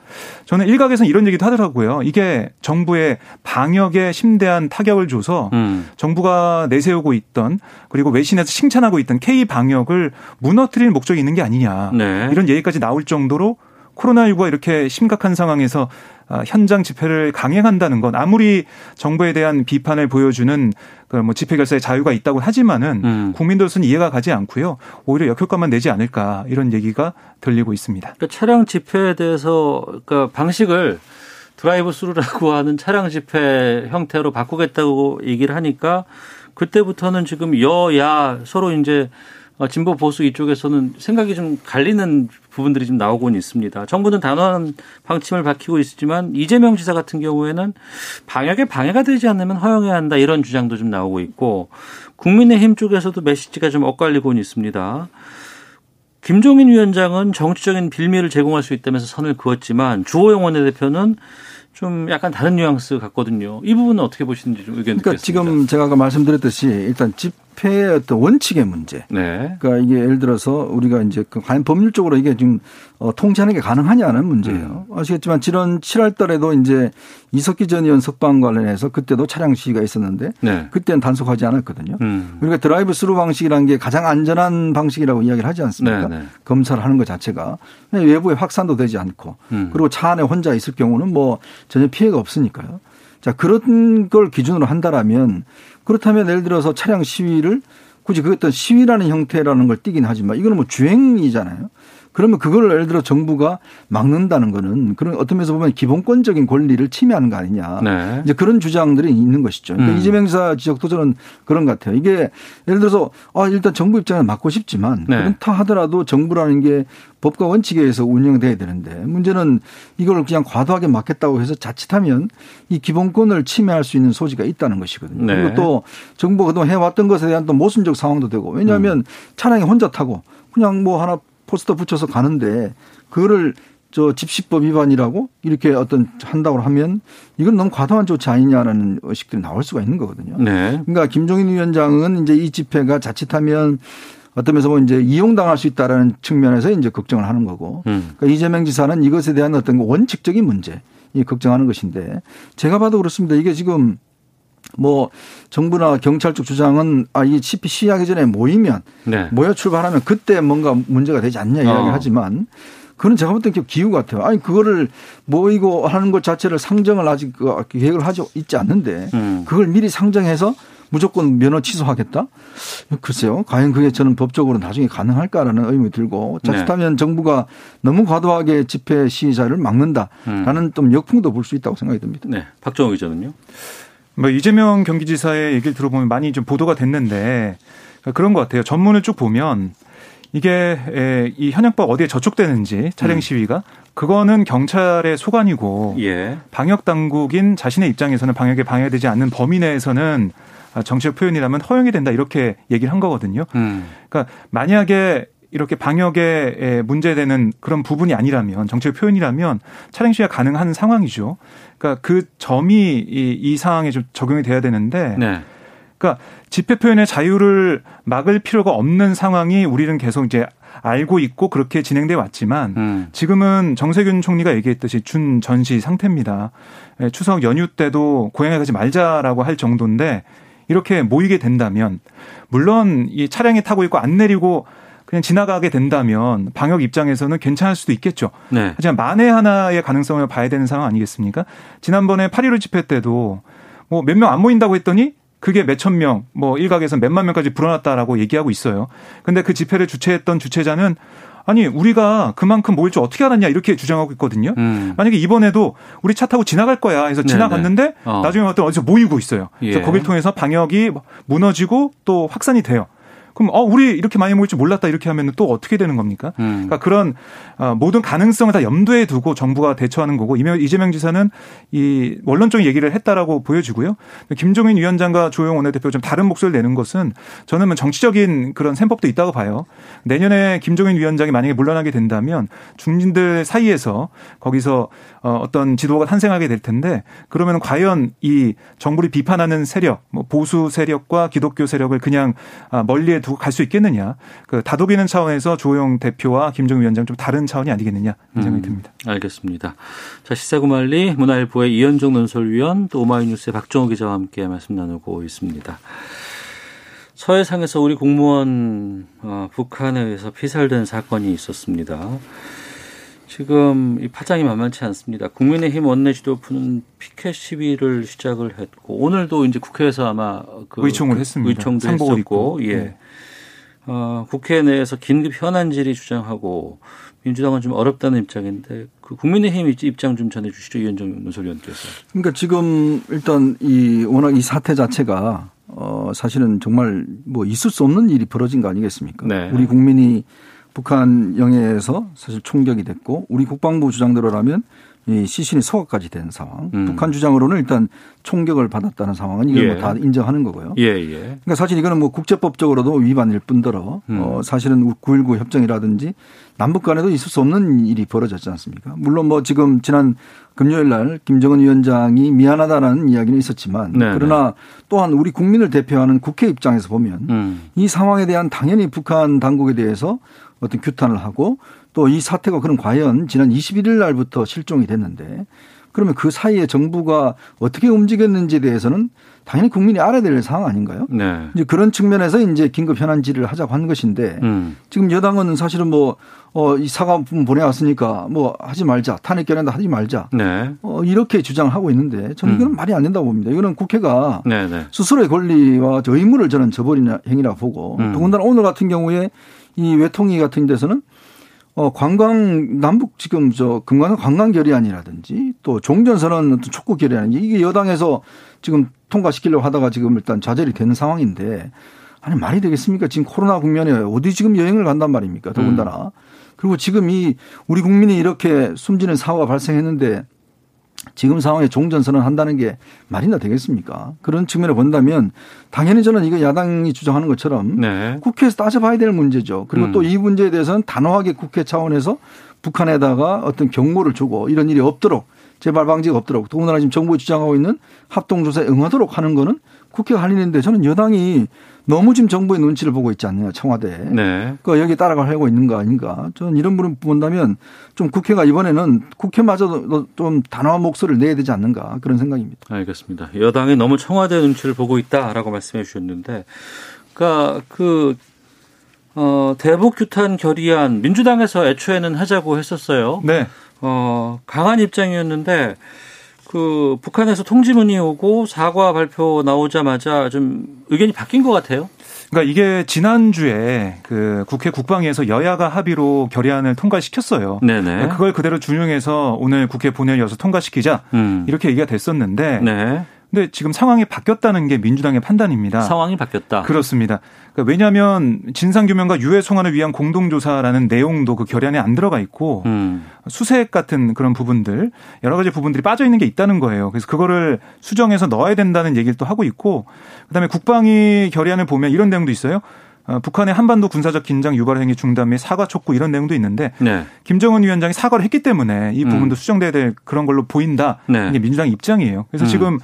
저는 일각에서는 이런 얘기도 하더라고요. 이게 정부의 방역에 심대한 타격을 줘서 음. 정부가 내세우고 있던 그리고 외신에서 칭찬하고 있던 K 방역을 무너뜨릴 목적이 있는 게 아니냐 네. 이런 얘기까지 나올 정도로 코로나19가 이렇게 심각한 상황에서 아, 현장 집회를 강행한다는 건 아무리 정부에 대한 비판을 보여주는 그뭐 집회 결사의 자유가 있다고 하지만은 음. 국민들로서는 이해가 가지 않고요. 오히려 역효과만 내지 않을까 이런 얘기가 들리고 있습니다. 그러니까 차량 집회에 대해서 그러니까 방식을 드라이브 스루라고 하는 차량 집회 형태로 바꾸겠다고 얘기를 하니까 그때부터는 지금 여야 서로 이제 어, 진보 보수 이쪽에서는 생각이 좀 갈리는 부분들이 좀 나오곤 있습니다. 정부는 단호한 방침을 밝히고 있지만 이재명 지사 같은 경우에는 방역에 방해가 되지 않으면 허용해야 한다 이런 주장도 좀 나오고 있고 국민의힘 쪽에서도 메시지가 좀 엇갈리곤 있습니다. 김종인 위원장은 정치적인 빌미를 제공할 수 있다면서 선을 그었지만 주호영 원내대표는 좀 약간 다른 뉘앙스 같거든요. 이 부분은 어떻게 보시는지 좀 의견 그러니까 듣겠습니다. 지금 제가 아까 말씀드렸듯이 일단 집회의 어떤 원칙의 문제. 네. 그러니까 이게 예를 들어서 우리가 이제 그 과연 법률적으로 이게 지금 어, 통제하는 게 가능하냐는 문제예요. 음. 아시겠지만 지난 7월 달에도 이제 이석기 전 의원 석방 관련해서 그때도 차량 시위가 있었는데 네. 그때는 단속하지 않았거든요. 음. 우리가 드라이브 스루 방식이라는 게 가장 안전한 방식이라고 이야기를 하지 않습니까? 네, 네. 검사를 하는 것 자체가 외부에 확산도 되지 않고 음. 그리고 차 안에 혼자 있을 경우는 뭐 전혀 피해가 없으니까요. 자, 그런 걸 기준으로 한다라면 그렇다면 예를 들어서 차량 시위를 굳이 그 어떤 시위라는 형태라는 걸 띠긴 하지만 이거는 뭐 주행이잖아요. 그러면 그걸 예를 들어 정부가 막는다는 거는 그런 어떤 면에서 보면 기본권적인 권리를 침해하는 거 아니냐. 네. 이제 그런 주장들이 있는 것이죠. 그러니까 음. 이재명 사 지적도 저는 그런 것 같아요. 이게 예를 들어서 아 일단 정부 입장을 막고 싶지만 네. 그렇다 하더라도 정부라는 게 법과 원칙에 의해서 운영돼야 되는데 문제는 이걸 그냥 과도하게 막겠다고 해서 자칫하면 이 기본권을 침해할 수 있는 소지가 있다는 것이거든요. 네. 그리고 또 정부가 그동안 해왔던 것에 대한 또 모순적 상황도 되고 왜냐하면 음. 차량이 혼자 타고 그냥 뭐 하나 포스터 붙여서 가는데 그거를 저 집시법 위반이라고 이렇게 어떤 한다고 하면 이건 너무 과도한 조치 아니냐라는 의식들이 나올 수가 있는 거거든요. 네. 그러니까 김종인 위원장은 이제 이 집회가 자칫하면 어떤 면에서 뭐 이제 이용당할 수 있다라는 측면에서 이제 걱정을 하는 거고 음. 그러니까 이재명 지사는 이것에 대한 어떤 원칙적인 문제 이 걱정하는 것인데 제가 봐도 그렇습니다. 이게 지금 뭐 정부나 경찰 쪽 주장은 아 이게 CP 시하기 전에 모이면 네. 모여 출발하면 그때 뭔가 문제가 되지 않냐 이야기를 어. 하지만 그는 제가 볼 때 기후 같아요. 아니 그거를 모이고 하는 것 자체를 상정을 아직 그 계획을 하지 있지 않는데 음. 그걸 미리 상정해서 무조건 면허 취소하겠다? 글쎄요. 과연 그게 저는 법적으로 나중에 가능할까라는 의문이 들고 자칫하면 네. 정부가 너무 과도하게 집회 시위자를 막는다라는 음. 좀 역풍도 볼 수 있다고 생각이 듭니다. 네. 박정호 기자는요? 뭐 이재명 경기지사의 얘기를 들어보면 많이 좀 보도가 됐는데 그런 것 같아요. 전문을 쭉 보면 이게 이 현역법 어디에 저촉되는지 차량 음. 시위가 그거는 경찰의 소관이고 예. 방역 당국인 자신의 입장에서는 방역에 방해되지 않는 범위 내에서는 정치적 표현이라면 허용이 된다 이렇게 얘기를 한 거거든요. 음. 그러니까 만약에 이렇게 방역에 문제되는 그런 부분이 아니라면 정치적 표현이라면 차량 시위가 가능한 상황이죠. 그러니까 그 점이 이, 이 상황에 좀 적용이 돼야 되는데 네. 그러니까 집회 표현의 자유를 막을 필요가 없는 상황이 우리는 계속 이제 알고 있고 그렇게 진행돼 왔지만 음. 지금은 정세균 총리가 얘기했듯이 준 전시 상태입니다. 예, 추석 연휴 때도 고향에 가지 말자라고 할 정도인데 이렇게 모이게 된다면 물론 이 차량에 타고 있고 안 내리고 그냥 지나가게 된다면 방역 입장에서는 괜찮을 수도 있겠죠. 네. 하지만 만에 하나의 가능성을 봐야 되는 상황 아니겠습니까? 지난번에 8.15 집회 때도 뭐 몇 명 안 모인다고 했더니 그게 몇천 명, 뭐 일각에서 몇만 명까지 불어났다라고 얘기하고 있어요. 근데 그 집회를 주최했던 주최자는 아니 우리가 그만큼 모일 줄 어떻게 알았냐 이렇게 주장하고 있거든요. 음. 만약에 이번에도 우리 차 타고 지나갈 거야. 해서 지나갔는데 어. 나중에 어떤 어디서 모이고 있어요. 그래서 예. 거길 통해서 방역이 무너지고 또 확산이 돼요. 그럼 어 우리 이렇게 많이 모일 줄 몰랐다 이렇게 하면 또 어떻게 되는 겁니까? 음. 그러니까 그런 어, 모든 가능성을 다 염두에 두고 정부가 대처하는 거고 이재명 지사는 이 원론적인 얘기를 했다라고 보여지고요. 김종인 위원장과 조영 원내대표 좀 다른 목소리를 내는 것은 저는 뭐 정치적인 그런 셈법도 있다고 봐요. 내년에 김종인 위원장이 만약에 물러나게 된다면 중진들 사이에서 거기서 어, 어떤 지도가 탄생하게 될 텐데 그러면 과연 이 정부를 비판하는 세력, 뭐 보수 세력과 기독교 세력을 그냥 아, 멀리에 두고 갈 수 있겠느냐. 그 다독이는 차원에서 조영 대표와 김정은 위원장 좀 다른 차원이 아니겠느냐 이 생각이 음, 듭니다. 알겠습니다. 자 시사구말리 문화일보의 이현종 논설위원 또 오마이뉴스의 박정호 기자와 함께 말씀 나누고 있습니다. 서해상에서 우리 공무원 어, 북한에 의해서 피살된 사건이 있었습니다. 지금 이 파장이 만만치 않습니다. 국민의힘 원내지도부는 피켓 시위를 시작을 했고 오늘도 이제 국회에서 아마 그 의총을 했습니다. 의총도 했었고, 예. 네. 어, 국회 내에서 긴급 현안 질의 주장하고 민주당은 좀 어렵다는 입장인데 그 국민의힘 입장 좀 전해 주시죠 이현정 논설위원께서. 그러니까 지금 일단 이 워낙 이 사태 자체가 어 사실은 정말 뭐 있을 수 없는 일이 벌어진 거 아니겠습니까? 네. 우리 국민이 북한 영해에서 사실 총격이 됐고 우리 국방부 주장대로라면 이 시신이 소각까지 된 상황. 음. 북한 주장으로는 일단 총격을 받았다는 상황은 이걸 뭐 예. 뭐다 인정하는 거고요. 예, 예. 그러니까 사실 이거는 뭐 국제법적으로도 위반일 뿐더러 음. 어 사실은 9.19 협정이라든지 남북 간에도 있을 수 없는 일이 벌어졌지 않습니까? 물론 뭐 지금 지난 금요일 날 김정은 위원장이 미안하다는 이야기는 있었지만 네네. 그러나 네. 또한 우리 국민을 대표하는 국회 입장에서 보면 음. 이 상황에 대한 당연히 북한 당국에 대해서 어떤 규탄을 하고 또 이 사태가 그럼 과연 지난 21일 날부터 실종이 됐는데 그러면 그 사이에 정부가 어떻게 움직였는지에 대해서는 당연히 국민이 알아야 될 상황 아닌가요? 네. 이제 그런 측면에서 이제 긴급 현안 질의를 하자고 한 것인데 음. 지금 여당은 사실은 뭐 어, 이 사과품 보내왔으니까 뭐 하지 말자. 탄핵 결연다 하지 말자. 네. 어, 이렇게 주장을 하고 있는데 저는 이거는 음. 말이 안 된다고 봅니다. 이거는 국회가 네네. 네. 스스로의 권리와 의무를 저는 저버리는 행위라고 보고 음. 더군다나 오늘 같은 경우에 이 외통위 같은 데서는 어, 관광, 남북 지금 저 금관 관광 결의안이라든지 또 종전선언 촉구 결의안 이게 여당에서 지금 통과시키려고 하다가 지금 일단 좌절이 되는 상황인데 아니 말이 되겠습니까? 지금 코로나 국면에 어디 지금 여행을 간단 말입니까? 더군다나. 음. 그리고 지금 이 우리 국민이 이렇게 숨지는 사고가 발생했는데 지금 상황에 종전선언 한다는 게 말이나 되겠습니까? 그런 측면을 본다면 당연히 저는 이거 야당이 주장하는 것처럼 네. 국회에서 따져봐야 될 문제죠. 그리고 음. 또이 문제에 대해서는 단호하게 국회 차원에서 북한에다가 어떤 경고를 주고 이런 일이 없도록 재발 방지가 없도록 더군다나 지금 정부가 주장하고 있는 합동조사에 응하도록 하는 거는 국회가 할 일인데 저는 여당이 너무 지금 정부의 눈치를 보고 있지 않느냐 청와대. 네. 그 여기 따라가려고 있는 거 아닌가. 저는 이런 부분 본다면 좀 국회가 이번에는 국회마저도 좀 단호한 목소리를 내야 되지 않는가 그런 생각입니다. 알겠습니다. 여당이 너무 청와대 눈치를 보고 있다라고 말씀해 주셨는데, 그러니까 그 어, 대북 규탄 결의안 민주당에서 애초에는 하자고 했었어요. 네. 어, 강한 입장이었는데 그 북한에서 통지문이 오고 사과 발표 나오자마자 좀 의견이 바뀐 것 같아요. 그러니까 이게 지난주에 그 국회 국방위에서 여야가 합의로 결의안을 통과시켰어요. 네네. 그걸 그대로 준용해서 오늘 국회 본회의 여서 통과시키자 음. 이렇게 얘기가 됐었는데 네. 근데 지금 상황이 바뀌었다는 게 민주당의 판단입니다. 상황이 바뀌었다. 그렇습니다. 그러니까 왜냐하면 진상규명과 유해 송환을 위한 공동조사라는 내용도 그 결의안에 안 들어가 있고 음. 수색 같은 그런 부분들 여러 가지 부분들이 빠져 있는 게 있다는 거예요. 그래서 그거를 수정해서 넣어야 된다는 얘기를 또 하고 있고 그다음에 국방위 결의안을 보면 이런 내용도 있어요. 어, 북한의 한반도 군사적 긴장 유발 행위 중단 및 사과 촉구 이런 내용도 있는데 네. 김정은 위원장이 사과를 했기 때문에 이 부분도 음. 수정돼야 될 그런 걸로 보인다. 네. 이게 민주당 입장이에요. 그래서 음. 지금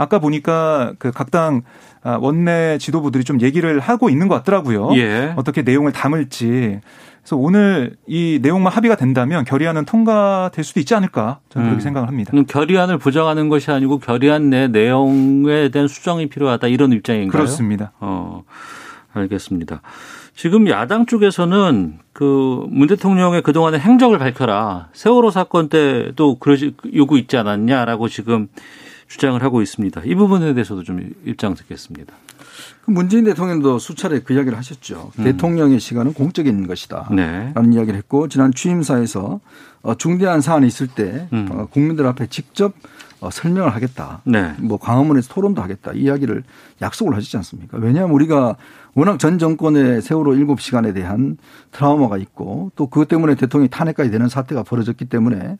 아까 보니까 그 각당 아, 원내 지도부들이 좀 얘기를 하고 있는 것 같더라고요. 예. 어떻게 내용을 담을지. 그래서 오늘 이 내용만 합의가 된다면 결의안은 통과될 수도 있지 않을까 저는 그렇게 음. 생각을 합니다. 결의안을 부정하는 것이 아니고 결의안 내 내용에 대한 수정이 필요하다 이런 입장인가요? 그렇습니다. 어, 알겠습니다. 지금 야당 쪽에서는 그 문 대통령의 그동안의 행적을 밝혀라. 세월호 사건 때도 그러지 요구 있지 않았냐라고 지금 주장을 하고 있습니다. 이 부분에 대해서도 좀 입장 듣겠습니다. 그 문재인 대통령도 수차례 그 이야기를 하셨죠. 음. 대통령의 시간은 공적인 것이다. 네. 라는 이야기를 했고 지난 취임사에서 어, 중대한 사안이 있을 때 음. 어, 국민들 앞에 직접 어, 설명을 하겠다. 네. 뭐 광화문에서 토론도 하겠다. 이 이야기를 약속을 하시지 않습니까? 왜냐하면 우리가 워낙 전 정권의 세월호 7시간에 대한 트라우마가 있고 또 그것 때문에 대통령이 탄핵까지 되는 사태가 벌어졌기 때문에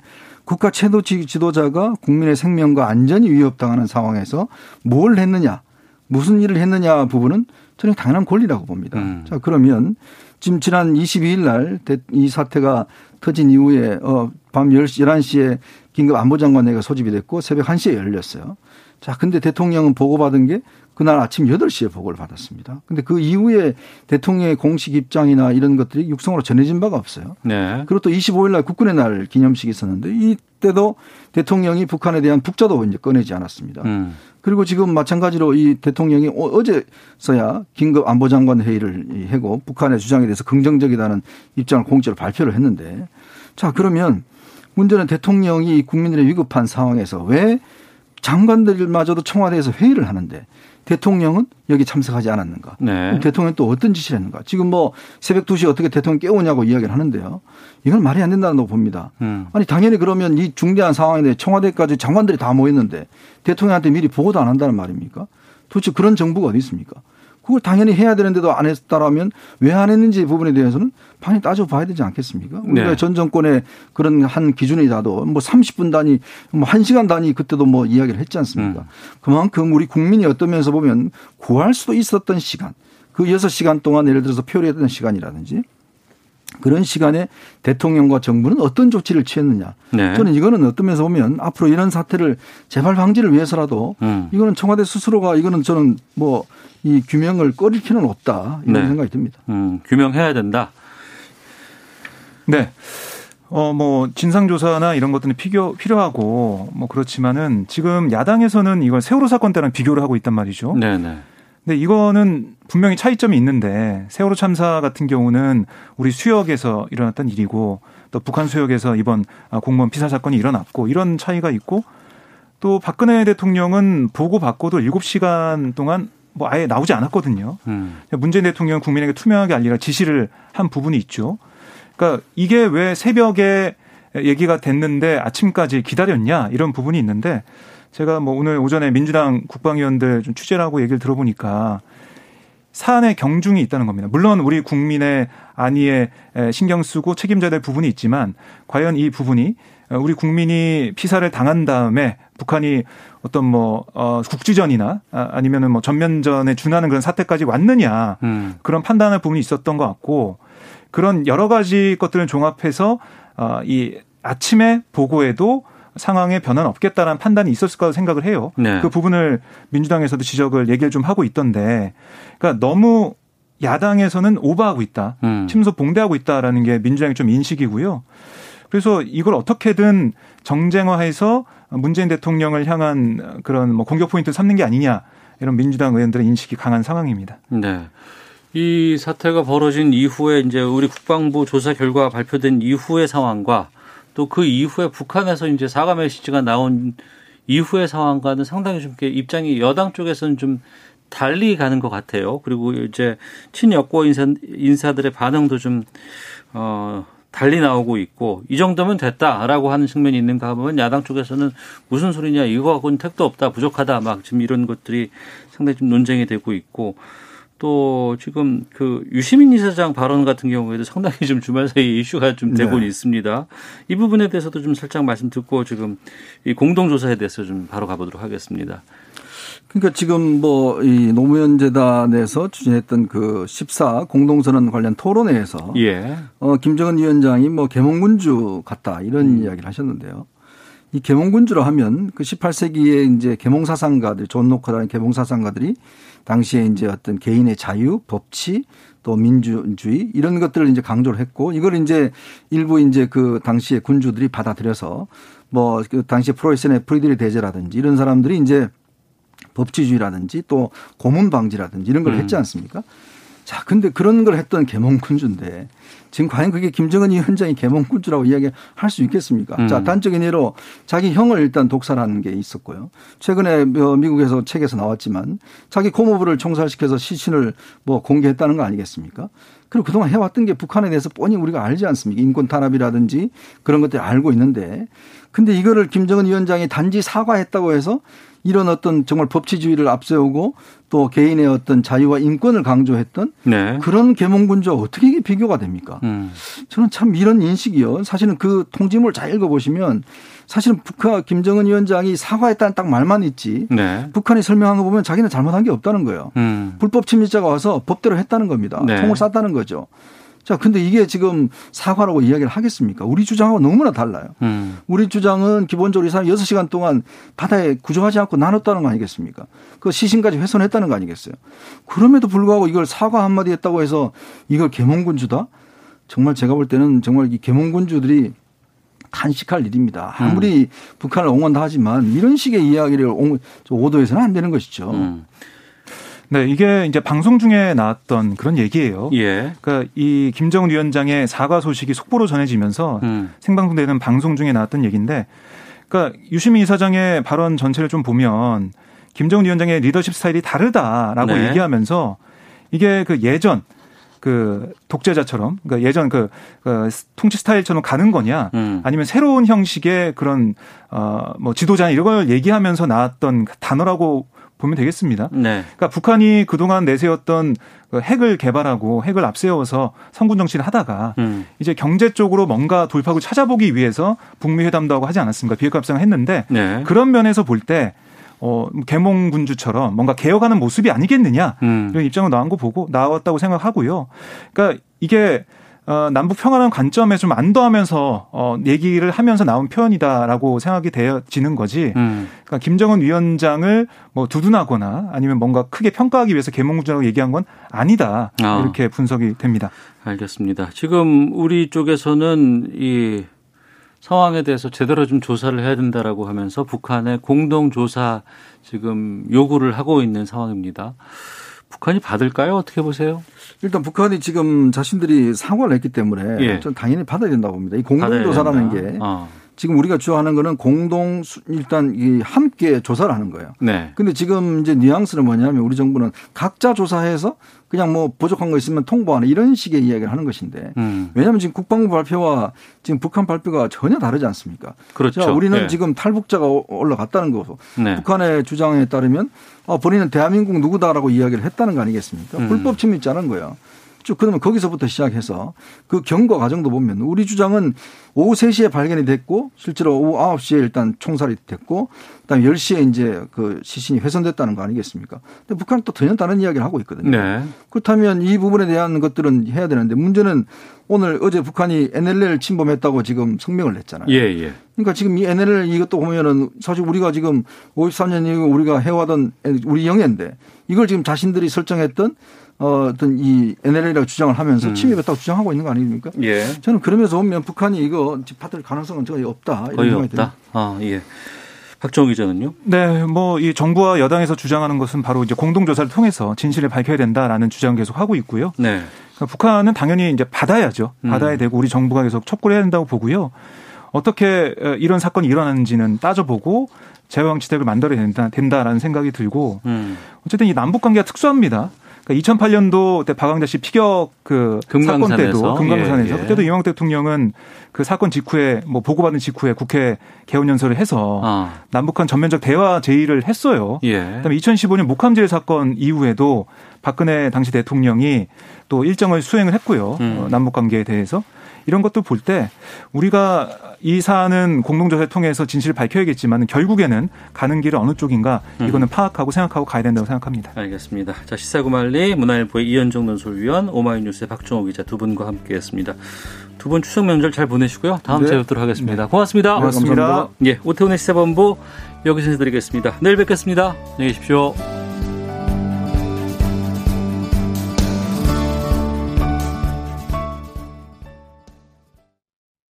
국가 최도 지도자가 국민의 생명과 안전이 위협당하는 상황에서 뭘 했느냐, 무슨 일을 했느냐 부분은 저는 당연한 권리라고 봅니다. 음. 자, 그러면 지금 지난 22일 날 이 사태가 터진 이후에 어, 밤 10시, 11시에 긴급 안보장관회가 소집이 됐고 새벽 1시에 열렸어요. 자, 근데 대통령은 보고받은 게 그날 아침 8시에 보고를 받았습니다. 근데 그 이후에 대통령의 공식 입장이나 이런 것들이 육성으로 전해진 바가 없어요. 네. 그리고 또 25일 날 국군의 날 기념식이 있었는데 이때도 대통령이 북한에 대한 북자도 이제 꺼내지 않았습니다. 음. 그리고 지금 마찬가지로 이 대통령이 어, 어제서야 긴급 안보장관 회의를 하고 북한의 주장에 대해서 긍정적이다는 입장을 공적으로 발표를 했는데 자 그러면 문제는 대통령이 국민들의 위급한 상황에서 왜 장관들마저도 청와대에서 회의를 하는데 대통령은 여기 참석하지 않았는가? 네. 대통령 또 어떤 지시를 했는가? 지금 뭐 새벽 2시에 어떻게 대통령 깨우냐고 이야기를 하는데요. 이건 말이 안 된다고 봅니다. 음. 아니 당연히 그러면 이 중대한 상황에 대해 청와대까지 장관들이 다 모였는데 대통령한테 미리 보고도 안 한다는 말입니까? 도대체 그런 정부가 어디 있습니까? 그걸 당연히 해야 되는데도 안 했다라면 왜 안 했는지 부분에 대해서는 반이 따져봐야 되지 않겠습니까? 우리가 네. 전 정권의 그런 한 기준이라도 뭐 30분 단위, 뭐 1시간 단위 그때도 뭐 이야기를 했지 않습니까? 음. 그만큼 우리 국민이 어떤 면에서 보면 구할 수도 있었던 시간, 그 6시간 동안 예를 들어서 표류했던 시간이라든지 그런 시간에 대통령과 정부는 어떤 조치를 취했느냐. 네. 저는 이거는 어떤 면에서 보면 앞으로 이런 사태를 재발 방지를 위해서라도 음. 이거는 청와대 스스로가 이거는 저는 뭐 이 규명을 꺼릴 필요는 없다 이런 네. 생각이 듭니다. 음, 규명해야 된다. 네. 어, 뭐, 진상조사나 이런 것들은 필요, 필요하고, 뭐, 그렇지만은 지금 야당에서는 이걸 세월호 사건 때랑 비교를 하고 있단 말이죠. 네네. 네. 근데 이거는 분명히 차이점이 있는데 세월호 참사 같은 경우는 우리 수역에서 일어났던 일이고 또 북한 수역에서 이번 공무원 피살 사건이 일어났고 이런 차이가 있고 또 박근혜 대통령은 보고 받고도 7시간 동안 뭐 아예 나오지 않았거든요. 음. 문재인 대통령은 국민에게 투명하게 알리라 지시를 한 부분이 있죠. 그러니까 이게 왜 새벽에 얘기가 됐는데 아침까지 기다렸냐 이런 부분이 있는데 제가 뭐 오늘 오전에 민주당 국방위원들 좀 취재를 하고 얘기를 들어보니까 사안의 경중이 있다는 겁니다. 물론 우리 국민의 안위에 신경 쓰고 책임져야 될 부분이 있지만 과연 이 부분이 우리 국민이 피살을 당한 다음에 북한이 어떤 뭐, 어, 국지전이나 아, 아니면은 뭐 전면전에 준하는 그런 사태까지 왔느냐 음. 그런 판단할 부분이 있었던 것 같고 그런 여러 가지 것들을 종합해서 어, 이 아침에 보고에도 상황에 변화는 없겠다라는 판단이 있었을 거라고 생각을 해요. 네. 그 부분을 민주당에서도 지적을 얘기를 좀 하고 있던데, 그러니까 너무 야당에서는 오버하고 있다, 음. 침소 봉대하고 있다라는 게 민주당의 좀 인식이고요. 그래서 이걸 어떻게든 정쟁화해서 문재인 대통령을 향한 그런 뭐 공격 포인트를 삼는 게 아니냐 이런 민주당 의원들의 인식이 강한 상황입니다. 네. 이 사태가 벌어진 이후에 이제 우리 국방부 조사 결과 발표된 이후의 상황과 또 그 이후에 북한에서 이제 사과 메시지가 나온 이후의 상황과는 상당히 좀 입장이 여당 쪽에서는 좀 달리 가는 것 같아요. 그리고 이제 친여권 인사, 인사들의 반응도 좀, 어, 달리 나오고 있고 이 정도면 됐다라고 하는 측면이 있는가 하면 야당 쪽에서는 무슨 소리냐 이거하고는 택도 없다 부족하다 막 지금 이런 것들이 상당히 좀 논쟁이 되고 있고 또 지금 그 유시민 이사장 발언 같은 경우에도 상당히 좀 주말 사이 이슈가 좀 되고 네. 있습니다. 이 부분에 대해서도 좀 살짝 말씀 듣고 지금 이 공동조사에 대해서 좀 바로 가보도록 하겠습니다. 그러니까 지금 뭐 이 노무현 재단에서 추진했던 그 14 공동선언 관련 토론회에서 예. 어 김정은 위원장이 뭐 개몽군주 같다 이런 음. 이야기를 하셨는데요. 이 계몽군주로 하면 그 18세기에 이제 계몽사상가들 존 로크라는 계몽사상가들이 당시에 이제 어떤 개인의 자유, 법치, 또 민주주의 이런 것들을 이제 강조를 했고 이걸 이제 일부 이제 그 당시에 군주들이 받아들여서 뭐 그 당시 프로이센의 프리드리히 대제라든지 이런 사람들이 이제 법치주의라든지 또 고문 방지라든지 이런 걸 음. 했지 않습니까? 자, 근데 그런 걸 했던 계몽군주인데 지금 과연 그게 김정은 위원장이 개몽군주라고 이야기할 수 있겠습니까? 음. 자, 단적인 예로 자기 형을 일단 독살하는 게 있었고요. 최근에 뭐 미국에서 책에서 나왔지만 자기 고모부를 총살시켜서 시신을 뭐 공개했다는 거 아니겠습니까? 그리고 그동안 해왔던 게 북한에 대해서 뻔히 우리가 알지 않습니까? 인권 탄압이라든지 그런 것들 알고 있는데 근데 이거를 김정은 위원장이 단지 사과했다고 해서 이런 어떤 정말 법치주의를 앞세우고 또 개인의 어떤 자유와 인권을 강조했던 네. 그런 계몽군주와 어떻게 이게 비교가 됩니까? 음. 저는 참 이런 인식이요. 사실은 그 통지문을 잘 읽어보시면 사실은 북한 김정은 위원장이 사과했다는 딱 말만 있지 네. 북한이 설명한 거 보면 자기는 잘못한 게 없다는 거예요. 음. 불법 침입자가 와서 법대로 했다는 겁니다. 네. 총을 쐈다는 거죠. 자, 근데 이게 지금 사과라고 이야기를 하겠습니까? 우리 주장하고 너무나 달라요. 음. 우리 주장은 기본적으로 이 사람 6시간 동안 바다에 구조하지 않고 나눴다는 거 아니겠습니까? 그 시신까지 훼손했다는 거 아니겠어요? 그럼에도 불구하고 이걸 사과 한마디 했다고 해서 이걸 개몽군주다? 정말 제가 볼 때는 정말 이 개몽군주들이 탄식할 일입니다. 아무리 음. 북한을 옹호한다 하지만 이런 식의 이야기를 오도해서는 안 되는 것이죠. 음. 네, 이게 이제 방송 중에 나왔던 그런 얘기예요. 예. 그러니까 이 김정은 위원장의 사과 소식이 속보로 전해지면서 음. 생방송되는 방송 중에 나왔던 얘기인데, 그러니까 유시민 이사장의 발언 전체를 좀 보면 김정은 위원장의 리더십 스타일이 다르다라고 네. 얘기하면서 이게 그 예전 그 독재자처럼 그러니까 예전 그, 그 통치 스타일처럼 가는 거냐 음. 아니면 새로운 형식의 그런 어뭐 지도자 이런 걸 얘기하면서 나왔던 단어라고 보면 되겠습니다. 네. 그러니까 북한이 그동안 내세웠던 그 핵을 개발하고 핵을 앞세워서 성군 정치를 하다가 음. 이제 경제 쪽으로 뭔가 돌파구를 찾아보기 위해서 북미 회담도 하고 하지 않았습니까? 비핵화 협상을 했는데 네. 그런 면에서 볼때 어, 개몽군주처럼 뭔가 개혁하는 모습이 아니겠느냐 음. 이런 입장을 나온 거 보고 나왔다고 생각하고요. 그러니까 이게 어, 남북 평화라는 관점에 좀 안도하면서 어, 얘기를 하면서 나온 표현이다라고 생각이 되어지는 거지. 음. 그러니까 김정은 위원장을 뭐 두둔하거나 아니면 뭔가 크게 평가하기 위해서 개몽군주라고 얘기한 건 아니다. 아. 이렇게 분석이 됩니다. 알겠습니다. 지금 우리 쪽에서는 이 상황에 대해서 제대로 좀 조사를 해야 된다라고 하면서 북한의 공동 조사 지금 요구를 하고 있는 상황입니다. 북한이 받을까요? 어떻게 보세요? 일단 북한이 지금 자신들이 사과를 했기 때문에 예. 전 당연히 받아야 된다고 봅니다. 이 공동조사라는 게 어. 지금 우리가 주장하는 거는 공동 일단 이 함께 조사를 하는 거예요. 네. 근데 지금 이제 뉘앙스는 뭐냐면 우리 정부는 각자 조사해서 그냥 뭐 부족한 거 있으면 통보하는 이런 식의 이야기를 하는 것인데 음. 왜냐하면 지금 국방부 발표와 지금 북한 발표가 전혀 다르지 않습니까? 그렇죠. 자, 우리는 네. 지금 탈북자가 올라갔다는 거고 네. 북한의 주장에 따르면 아, 본인은 대한민국 누구다라고 이야기를 했다는 거 아니겠습니까? 음. 불법 침입자는 거예요. 쭉 그러면 거기서부터 시작해서 그 경과 과정도 보면 우리 주장은 오후 3시에 발견이 됐고 실제로 오후 9시에 일단 총살이 됐고 그다음에 10시에 이제 그 시신이 훼손됐다는 거 아니겠습니까? 근데 북한은 또 전혀 다른 이야기를 하고 있거든요. 네. 그렇다면 이 부분에 대한 것들은 해야 되는데 문제는 오늘 어제 북한이 NLL 침범했다고 지금 성명을 냈잖아요. 예, 예. 그러니까 지금 이 NLL 이것도 보면은 사실 우리가 지금 53년 이후 우리가 해와던 우리 영예인데 이걸 지금 자신들이 설정했던 어, 어떤 이 NLL이라고 주장을 하면서 음. 침입했다고 주장하고 있는 거 아닙니까? 예. 저는 그러면서 보면 북한이 이거 받을 가능성은 거의 없다. 거의 없다. 아, 예. 박정우 기자는요? 네, 뭐 이 정부와 여당에서 주장하는 것은 바로 이제 공동조사를 통해서 진실을 밝혀야 된다라는 주장 계속 하고 있고요. 네. 그러니까 북한은 당연히 이제 받아야죠. 음. 받아야 되고 우리 정부가 계속 촉구를 해야 된다고 보고요. 어떻게 이런 사건이 일어났는지는 따져보고 제왕지대를 만들어야 된다, 된다라는 생각이 들고 음. 어쨌든 이 남북 관계가 특수합니다. 그러니까 2008년도 때 박광자 씨 피격 그 사건 때도 금강산에서 예, 예. 그때도 이명박 대통령은 그 사건 직후에 뭐 보고받은 직후에 국회 개원 연설을 해서 아. 남북한 전면적 대화 제의를 했어요. 예. 그다음에 2015년 목함질 사건 이후에도 박근혜 당시 대통령이 또 일정을 수행을 했고요. 음. 어, 남북 관계에 대해서 이런 것도 볼 때 우리가 이 사안은 공동조사를 통해서 진실을 밝혀야겠지만 결국에는 가는 길은 어느 쪽인가 음. 이거는 파악하고 생각하고 가야 된다고 생각합니다. 알겠습니다. 자 시사구말리 문화일보의 이현정 논설위원 오마이뉴스의 박종호 기자 두 분과 함께했습니다. 두 분 추석 명절 잘 보내시고요. 다음 네. 주에 뵙도록 하겠습니다. 네. 고맙습니다. 고맙습니다. 예, 오태훈의 시사본부 여기서 해드리겠습니다. 내일 뵙겠습니다. 안녕히 계십시오.